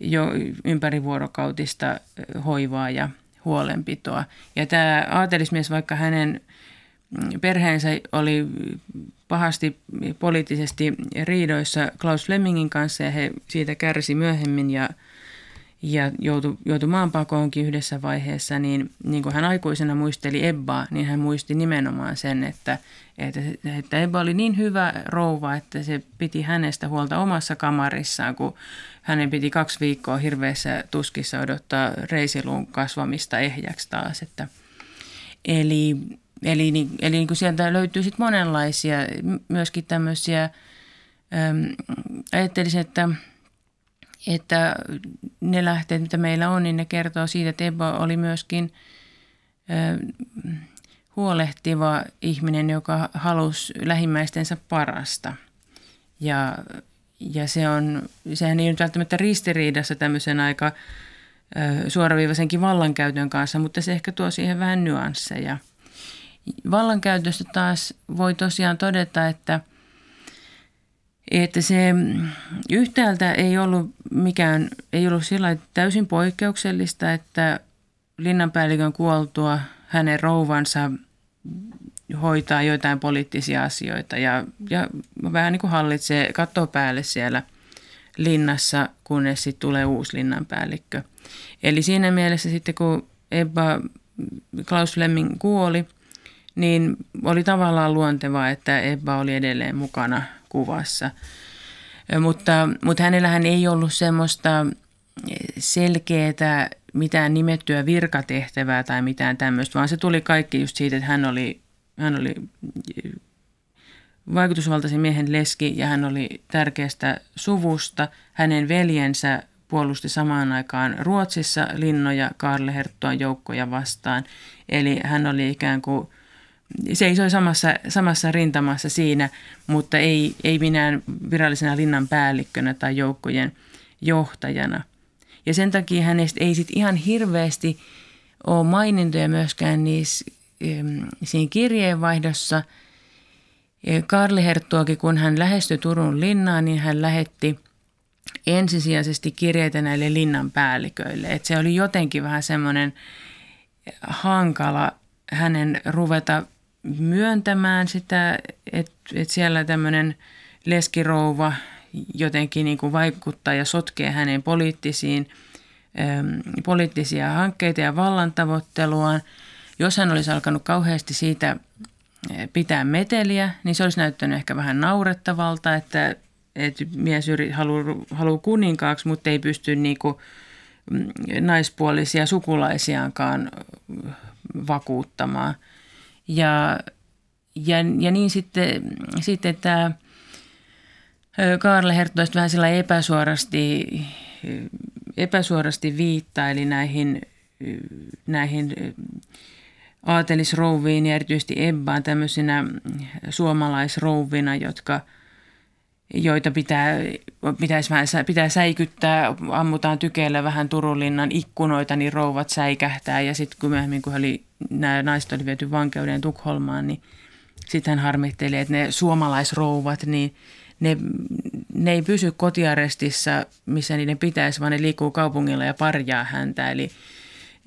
jo ympärivuorokautista hoivaa ja huolenpitoa. Ja tämä aatelismies, vaikka hänen mm, perheensä oli pahasti poliittisesti riidoissa Klaus Flemingin kanssa ja he siitä kärsi myöhemmin ja, ja joutui, joutui maanpakoonkin yhdessä vaiheessa, niin, niin kuin hän aikuisena muisteli Ebbaa, niin hän muisti nimenomaan sen, että, että, että Ebba oli niin hyvä rouva, että se piti hänestä huolta omassa kamarissaan, kun hänen piti kaksi viikkoa hirveässä tuskissa odottaa reisiluun kasvamista ehjäksi taas. Että, eli eli, niin, eli niin kuin sieltä löytyy sitten monenlaisia, myöskin tämmöisiä, äm, ajattelisin, että, että ne lähteet, mitä meillä on, niin ne kertoo siitä, että Ebba oli myöskin äm, huolehtiva ihminen, joka halusi lähimmäistensä parasta. Ja ja se on, sehän ei nyt välttämättä ristiriidassa tämmöisen aika suoraviivaisenkin vallankäytön kanssa, mutta se ehkä tuo siihen vähän nyansseja. Vallankäytöstä taas voi tosiaan todeta, että, että se yhtäältä ei ollut mikään, ei ollut sillä täysin poikkeuksellista, että linnanpäällikön kuoltua hänen rouvansa hoitaa joitain poliittisia asioita ja, ja vähän niin kuin hallitsee, katsoo päälle siellä linnassa, kunnes sitten tulee uusi linnanpäällikkö. Eli siinä mielessä sitten kun Ebba Klaus Fleming kuoli, niin oli tavallaan luontevaa, että Ebba oli edelleen mukana kuvassa. Mutta, mutta hänellähän ei ollut semmoista selkeää mitään nimettyä virkatehtävää tai mitään tämmöistä, vaan se tuli kaikki just siitä, että hän oli hän oli vaikutusvaltaisen miehen leski ja hän oli tärkeästä suvusta. Hänen veljensä puolusti samaan aikaan Ruotsissa linnoja Karle Herttuan joukkoja vastaan. Eli hän oli ikään kuin, seisoi samassa, samassa rintamassa siinä, mutta ei, ei minään virallisena linnan päällikkönä tai joukkojen johtajana. Ja sen takia hänestä ei sitten ihan hirveästi ole mainintoja myöskään niissä siinä kirjeenvaihdossa. Karli Herttuakin, kun hän lähestyi Turun linnaan, niin hän lähetti ensisijaisesti kirjeitä näille linnan päälliköille. Et se oli jotenkin vähän semmoinen hankala hänen ruveta myöntämään sitä, että et siellä tämmöinen leskirouva jotenkin niin kuin vaikuttaa ja sotkee hänen poliittisiin, poliittisia hankkeita ja vallantavoitteluaan – jos hän olisi alkanut kauheasti siitä eh, pitää meteliä, niin se olisi näyttänyt ehkä vähän naurettavalta, että, että mies haluaa, haluaa kuninkaaksi, mutta ei pysty niin kuin mm, naispuolisia sukulaisiaankaan eh, vakuuttamaan. Ja, ja, ja niin sitten, sitten tämä Kaarle Herttoista vähän sillä epäsuorasti, epäsuorasti viittaa, eli näihin, näihin aatelisrouviin ja erityisesti Ebbaan tämmöisinä suomalaisrouvina, jotka, joita pitää, pitäisi vähän, pitää säikyttää, ammutaan tykeillä vähän Turunlinnan ikkunoita, niin rouvat säikähtää. Ja sitten kun myöhemmin, kun oli, nämä naiset oli viety vankeuden Tukholmaan, niin sitten hän harmitteli, että ne suomalaisrouvat, niin ne, ne ei pysy kotiarestissa, missä niiden pitäisi, vaan ne liikkuu kaupungilla ja parjaa häntä. Eli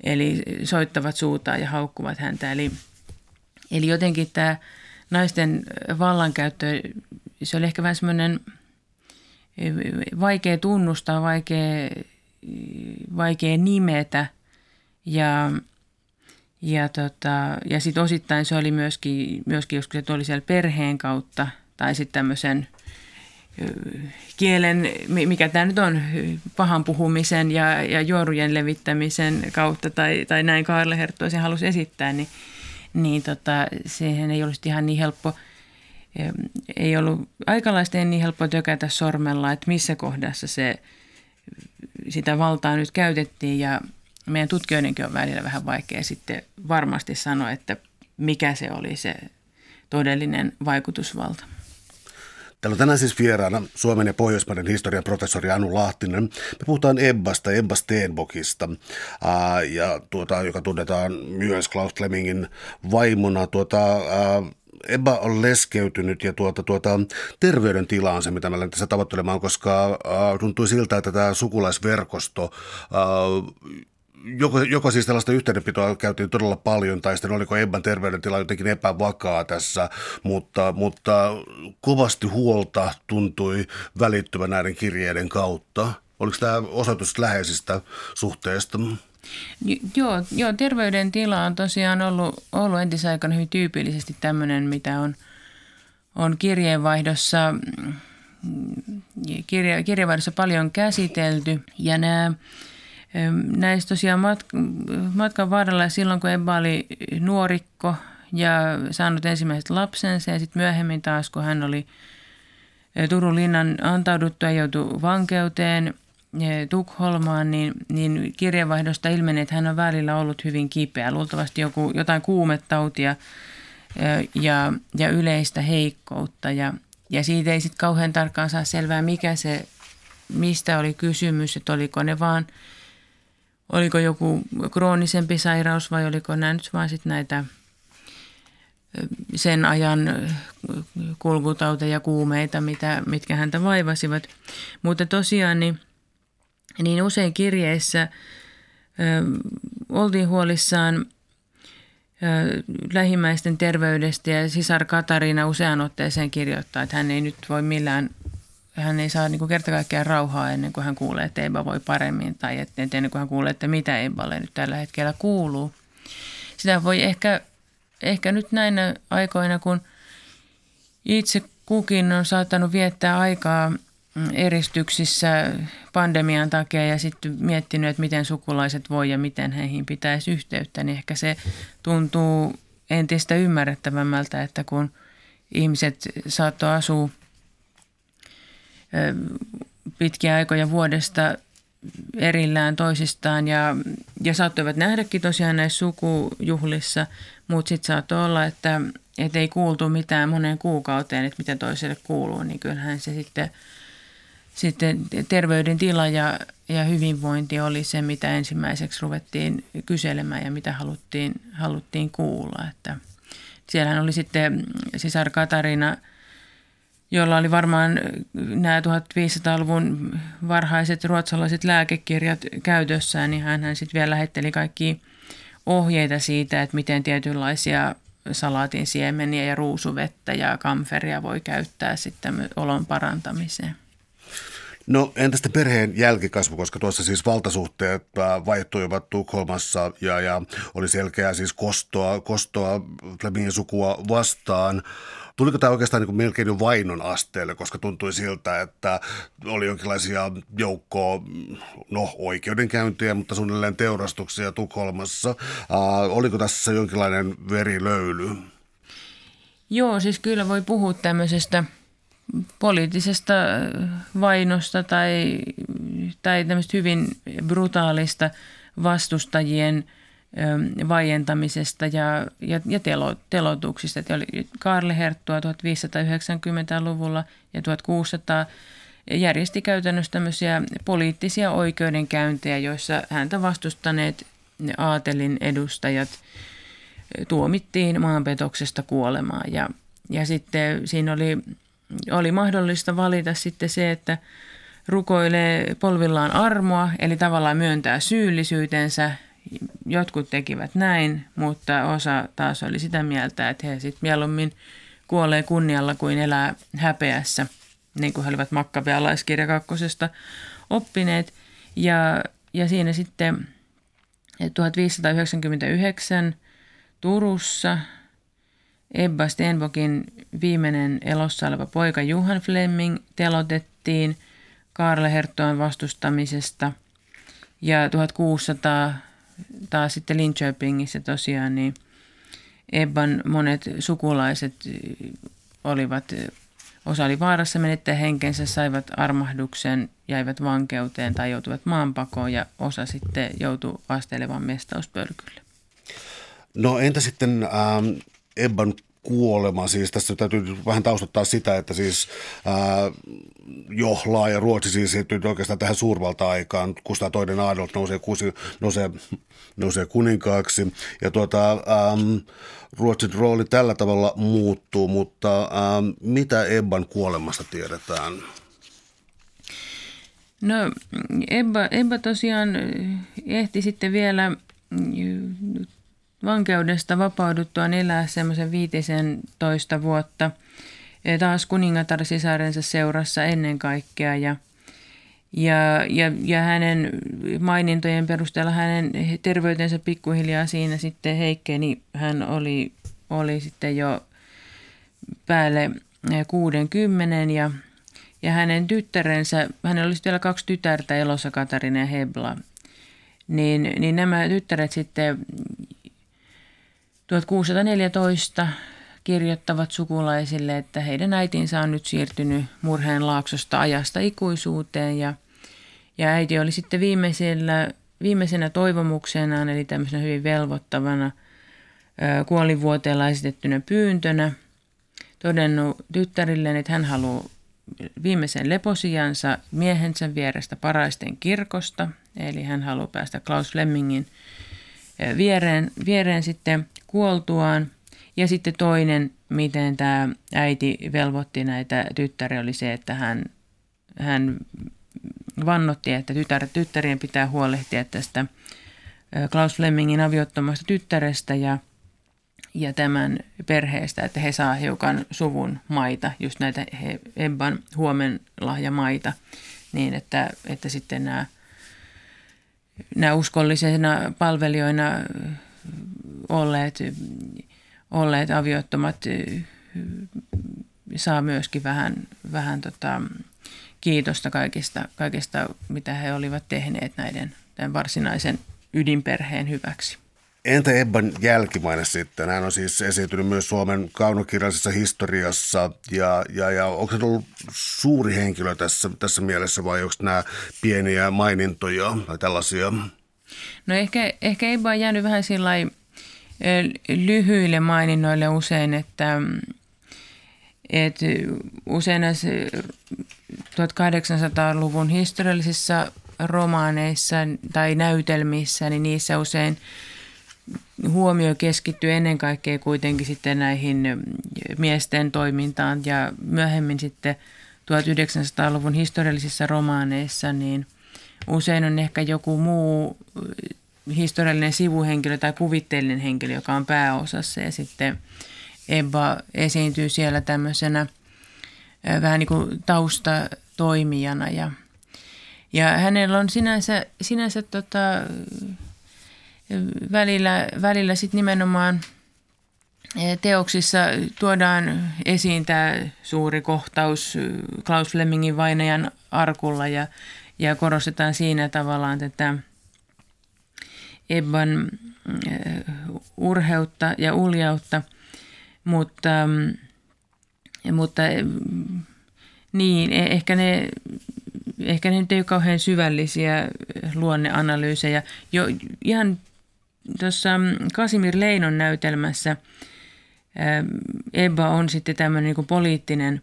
Eli soittavat suutaan ja haukkuvat häntä. Eli, eli jotenkin tämä naisten vallankäyttö, se oli ehkä vähän semmoinen vaikea tunnustaa, vaikea, vaikea nimetä ja, Ja, tota, ja sitten osittain se oli myöskin, myöskin joskus, että oli siellä perheen kautta tai sitten tämmöisen kielen, mikä tämä nyt on, pahan puhumisen ja, ja juorujen levittämisen kautta tai, tai näin Kaarle Herttoisen halusi esittää, niin, niin tota, siihen ei olisi ihan niin helppo, ei ollut aikalaisten niin helppo tökätä sormella, että missä kohdassa se, sitä valtaa nyt käytettiin ja meidän tutkijoidenkin on välillä vähän vaikea sitten varmasti sanoa, että mikä se oli se todellinen vaikutusvalta. Täällä on tänään siis vieraana Suomen ja Pohjoismaiden historian professori Anu Lahtinen. Me puhutaan Ebbasta, Ebba Steenbokista, ää, ja tuota, joka tunnetaan myös Klaus Flemingin vaimona. Tuota, ää, Ebba on leskeytynyt ja tuota, tuota, terveydentila on se, mitä mä tässä tavoittelemaan, koska äh, tuntui siltä, että tämä sukulaisverkosto äh, joko, joko siis tällaista yhteydenpitoa käytiin todella paljon, tai sitten oliko Ebban terveydentila jotenkin epävakaa tässä, mutta, mutta kovasti huolta tuntui välittyvän näiden kirjeiden kautta. Oliko tämä osoitus läheisistä suhteista? Joo, joo, terveydentila on tosiaan ollut, ollut entisaikana hyvin tyypillisesti tämmöinen, mitä on, on kirjeenvaihdossa, kirje, kirjeenvaihdossa paljon käsitelty. Ja nämä Näistä tosiaan matkan varrella silloin, kun Ebba oli nuorikko ja saanut ensimmäiset lapsensa ja sitten myöhemmin taas, kun hän oli Turun linnan antauduttua ja joutui vankeuteen Tukholmaan, niin, niin kirjeenvaihdosta ilmeni, että hän on välillä ollut hyvin kipeä. Luultavasti joku, jotain kuumetautia ja, ja yleistä heikkoutta. Ja, ja siitä ei sitten kauhean tarkkaan saa selvää, mikä se, mistä oli kysymys, että oliko ne vaan – oliko joku kroonisempi sairaus vai oliko nämä nyt vaan sitten näitä sen ajan kulkutauteja, kuumeita, mitä, mitkä häntä vaivasivat. Mutta tosiaan niin, niin usein kirjeissä ö, oltiin huolissaan ö, lähimmäisten terveydestä ja sisar Katariina usean otteeseen kirjoittaa, että hän ei nyt voi millään hän ei saa niin kerta kaikkiaan rauhaa ennen kuin hän kuulee, että Eba voi paremmin tai ennen kuin hän kuulee, että mitä Eballe nyt tällä hetkellä kuuluu. Sitä voi ehkä, ehkä nyt näinä aikoina, kun itse kukin on saattanut viettää aikaa eristyksissä pandemian takia ja sitten miettinyt, että miten sukulaiset voi ja miten heihin pitäisi yhteyttä, niin ehkä se tuntuu entistä ymmärrettävämmältä, että kun ihmiset saattoi asua – pitkiä aikoja vuodesta erillään toisistaan ja, ja saattoivat nähdäkin tosiaan näissä sukujuhlissa, mutta sitten saattoi olla, että et ei kuultu mitään moneen kuukauteen, että mitä toiselle kuuluu, niin kyllähän se sitten, sitten terveydentila ja, ja hyvinvointi oli se, mitä ensimmäiseksi ruvettiin kyselemään ja mitä haluttiin, haluttiin kuulla. Että siellähän oli sitten sisar Katarina – jolla oli varmaan nämä 1500-luvun varhaiset ruotsalaiset lääkekirjat käytössään, niin hän sitten vielä lähetteli kaikki ohjeita siitä, että miten tietynlaisia salaatin siemeniä ja ruusuvettä ja kamferia voi käyttää sitten olon parantamiseen. No entä sitten perheen jälkikasvu, koska tuossa siis valtasuhteet äh, vaihtuivat Tukholmassa ja, ja oli selkeää siis kostoa, kostoa Flemingin sukua vastaan. Tuliko tämä oikeastaan niin kuin melkein jo vainon asteelle, koska tuntui siltä, että oli jonkinlaisia joukkoa, no oikeudenkäyntiä, mutta suunnilleen teurastuksia Tukholmassa. Äh, oliko tässä jonkinlainen verilöyly? Joo, siis kyllä voi puhua tämmöisestä poliittisesta vainosta tai, tai tämmöistä hyvin brutaalista vastustajien – vaientamisesta ja, ja, ja telo, telotuksista. Että oli Karle Herttua 1590-luvulla ja 1600 järjesti käytännössä poliittisia oikeudenkäyntejä, joissa häntä vastustaneet aatelin edustajat tuomittiin maanpetoksesta kuolemaan. Ja, ja sitten siinä oli, oli mahdollista valita sitten se, että rukoilee polvillaan armoa, eli tavallaan myöntää syyllisyytensä jotkut tekivät näin, mutta osa taas oli sitä mieltä, että he sitten mieluummin kuolee kunnialla kuin elää häpeässä, niin kuin he olivat makkabealaiskirja kakkosesta oppineet. Ja, ja siinä sitten 1599 Turussa. Ebba Stenbokin viimeinen elossa oleva poika Juhan Fleming telotettiin Karle Herttoan vastustamisesta. Ja 1600 taas sitten Linköpingissä tosiaan niin Ebban monet sukulaiset olivat, osa oli vaarassa menettää henkensä, saivat armahduksen, jäivät vankeuteen tai joutuivat maanpakoon ja osa sitten joutui astelevan mestauspölkylle. No entä sitten ähm, Ebban kuolema. Siis tässä täytyy vähän taustottaa sitä, että siis ää, Johlaa ja Ruotsi siis siirtyy oikeastaan tähän suurvalta-aikaan. Kustaa toinen Adolf nousee, kuusi, nousee, nousee kuninkaaksi. Ja tuota, äm, Ruotsin rooli tällä tavalla muuttuu, mutta äm, mitä Ebban kuolemasta tiedetään? No Ebba, Ebba tosiaan ehti sitten vielä vankeudesta vapauduttuaan elää semmoisen viitisen toista vuotta taas kuningatar sisarensa seurassa ennen kaikkea ja, ja, ja, ja hänen mainintojen perusteella hänen terveytensä pikkuhiljaa siinä sitten heikkeni. Hän oli, oli sitten jo päälle 60 ja, ja hänen tyttärensä, hänellä oli vielä kaksi tytärtä elossa Katarina ja Hebla, niin, niin nämä tyttäret sitten 1614 kirjoittavat sukulaisille, että heidän äitinsä on nyt siirtynyt murheen laaksosta ajasta ikuisuuteen. Ja, ja äiti oli sitten viimeisellä, viimeisenä toivomuksenaan, eli tämmöisenä hyvin velvoittavana kuolivuoteella esitettynä pyyntönä todennut tyttärilleen, että hän haluaa viimeisen leposijansa miehensä vierestä paraisten kirkosta, eli hän haluaa päästä Klaus Lemmingin viereen, viereen sitten kuoltuaan. Ja sitten toinen, miten tämä äiti velvoitti näitä tyttäriä, oli se, että hän, hän vannotti, että tytär, tyttärien pitää huolehtia tästä Klaus Flemingin aviottomasta tyttärestä ja, ja tämän perheestä, että he saa hiukan suvun maita, just näitä Ebban huomenlahjamaita, niin että, että sitten nämä, nämä uskollisena palvelijoina olleet, olleet aviottomat saa myöskin vähän, vähän tota, kiitosta kaikista, kaikista, mitä he olivat tehneet näiden tämän varsinaisen ydinperheen hyväksi. Entä Ebban jälkimaine sitten? Hän on siis esiintynyt myös Suomen kaunokirjallisessa historiassa ja, ja, ja onko se ollut suuri henkilö tässä, tässä mielessä vai onko nämä pieniä mainintoja tai tällaisia? No ehkä, ehkä Ebba on jäänyt vähän sillä lyhyille maininnoille usein, että, että usein näissä 1800-luvun historiallisissa romaaneissa tai näytelmissä, niin niissä usein huomio keskittyy ennen kaikkea kuitenkin sitten näihin miesten toimintaan. Ja myöhemmin sitten 1900-luvun historiallisissa romaaneissa, niin usein on ehkä joku muu historiallinen sivuhenkilö tai kuvitteellinen henkilö, joka on pääosassa ja sitten Ebba esiintyy siellä tämmöisenä vähän niin kuin taustatoimijana. Ja, ja hänellä on sinänsä, sinänsä tota, välillä, välillä sitten nimenomaan teoksissa tuodaan esiin tämä suuri kohtaus Klaus Flemingin vainajan arkulla ja, ja korostetaan siinä tavallaan tätä – Ebban eh, urheutta ja uljautta, mutta, mutta eh, niin, e, ehkä ne, ehkä ne nyt ei ole kauhean syvällisiä luonneanalyysejä. Jo ihan tuossa Kasimir Leinon näytelmässä eh, Ebba on sitten tämmöinen niin poliittinen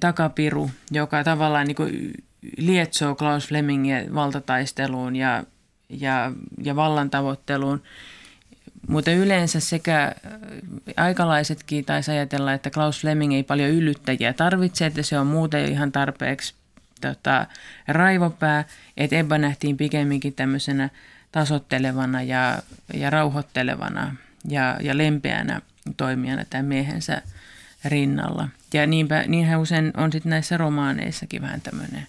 takapiru, joka tavallaan niin lietsoo Klaus Flemingia valtataisteluun ja ja, ja vallan tavoitteluun. Mutta yleensä sekä äh, aikalaisetkin taisi ajatella, että Klaus Fleming ei paljon yllyttäjiä tarvitse, että se on muuten ihan tarpeeksi tota, raivopää, että Ebba nähtiin pikemminkin tämmöisenä tasottelevana ja, ja rauhoittelevana ja, ja lempeänä toimijana tämän miehensä rinnalla. Ja niinpä, niinhän usein on sitten näissä romaaneissakin vähän tämmöinen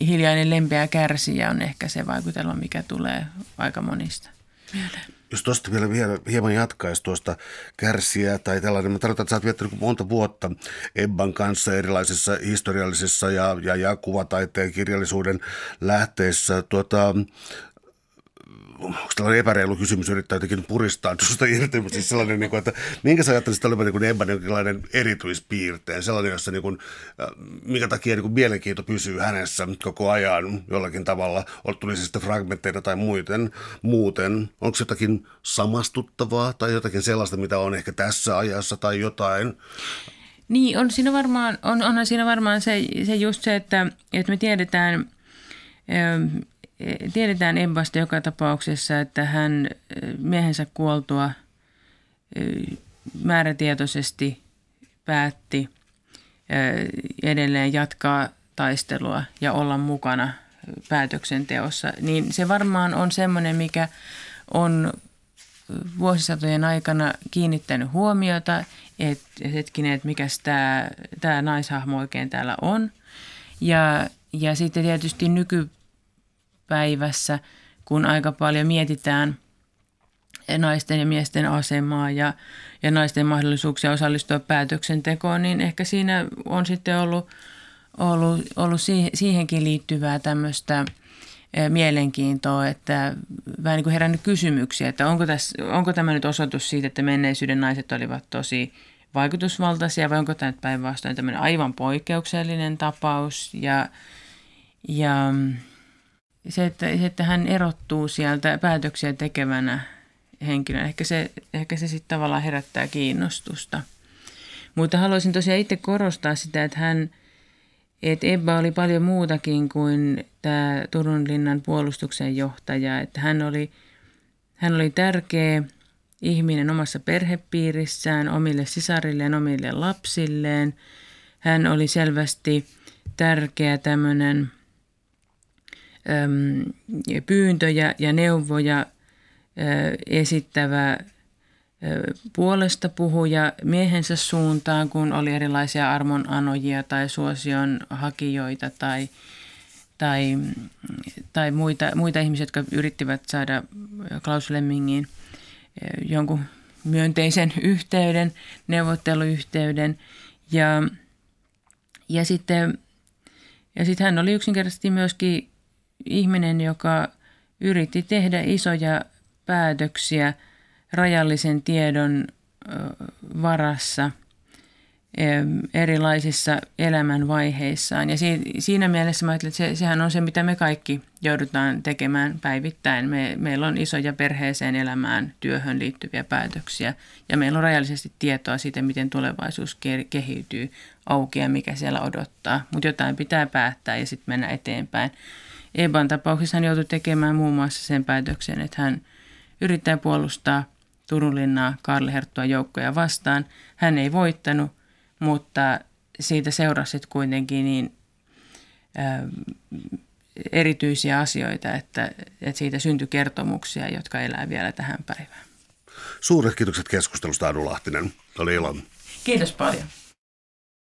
hiljainen lempeä kärsijä on ehkä se vaikutelma, mikä tulee aika monista mieleen. Jos tuosta vielä, vielä hieman jatkaisi tuosta kärsiä tai tällainen, mä tarkoitan, että sä oot viettänyt monta vuotta Ebban kanssa erilaisissa historiallisissa ja, ja, ja kuvataiteen kirjallisuuden lähteissä. Tuota, onko tällainen epäreilu kysymys yrittää jotenkin puristaa tuosta irti, mutta siis sellainen, niin kuin, että minkä sä ajattelisit olevan niin Ebban jonkinlainen erityispiirteen, sellainen, jossa niin kuin, äh, minkä takia niin kuin mielenkiinto pysyy hänessä koko ajan jollakin tavalla, tuli se sitten fragmentteina tai muuten, muuten, onko jotakin samastuttavaa tai jotakin sellaista, mitä on ehkä tässä ajassa tai jotain? Niin, on siinä varmaan, on, onhan siinä varmaan se, se just se, että, että me tiedetään, tiedetään Ebbasta joka tapauksessa, että hän miehensä kuoltua määrätietoisesti päätti edelleen jatkaa taistelua ja olla mukana päätöksenteossa, niin se varmaan on semmoinen, mikä on vuosisatojen aikana kiinnittänyt huomiota, että hetkinen, että mikä tämä, tämä naishahmo oikein täällä on. Ja, ja sitten tietysti nyky, päivässä, kun aika paljon mietitään naisten ja miesten asemaa ja, ja naisten mahdollisuuksia osallistua päätöksentekoon, niin ehkä siinä on sitten ollut, ollut, ollut siihenkin liittyvää tämmöistä mielenkiintoa, että vähän niin kuin herännyt kysymyksiä, että onko, tässä, onko tämä nyt osoitus siitä, että menneisyyden naiset olivat tosi vaikutusvaltaisia vai onko tämä nyt päinvastoin tämmöinen aivan poikkeuksellinen tapaus ja, ja se, että, se, että hän erottuu sieltä päätöksiä tekevänä henkilönä, ehkä se, ehkä se sitten tavallaan herättää kiinnostusta. Mutta haluaisin tosiaan itse korostaa sitä, että hän, että Ebba oli paljon muutakin kuin tämä Turun linnan puolustuksen johtaja, että hän oli, hän oli tärkeä ihminen omassa perhepiirissään, omille sisarilleen, omille lapsilleen. Hän oli selvästi tärkeä tämmöinen pyyntöjä ja neuvoja esittävä puolesta puhuja miehensä suuntaan, kun oli erilaisia armonanojia tai suosion hakijoita tai, tai, tai muita, muita ihmisiä, jotka yrittivät saada Klaus Lemmingin jonkun myönteisen yhteyden, neuvotteluyhteyden. Ja, ja sitten ja sitten hän oli yksinkertaisesti myöskin ihminen, joka yritti tehdä isoja päätöksiä rajallisen tiedon varassa erilaisissa elämänvaiheissaan. Ja siinä mielessä mä ajattelen, että se, sehän on se, mitä me kaikki joudutaan tekemään päivittäin. Me, meillä on isoja perheeseen, elämään, työhön liittyviä päätöksiä ja meillä on rajallisesti tietoa siitä, miten tulevaisuus kehittyy auki ja mikä siellä odottaa. Mutta jotain pitää päättää ja sitten mennä eteenpäin. Eban tapauksessa hän joutui tekemään muun muassa sen päätöksen, että hän yrittää puolustaa Turun linnaa Karle Herttua joukkoja vastaan. Hän ei voittanut, mutta siitä seurasi kuitenkin niin ä, erityisiä asioita, että, että siitä syntyi kertomuksia, jotka elää vielä tähän päivään. Suuret kiitokset keskustelusta, Anu Lahtinen. Oli ilo. Kiitos paljon.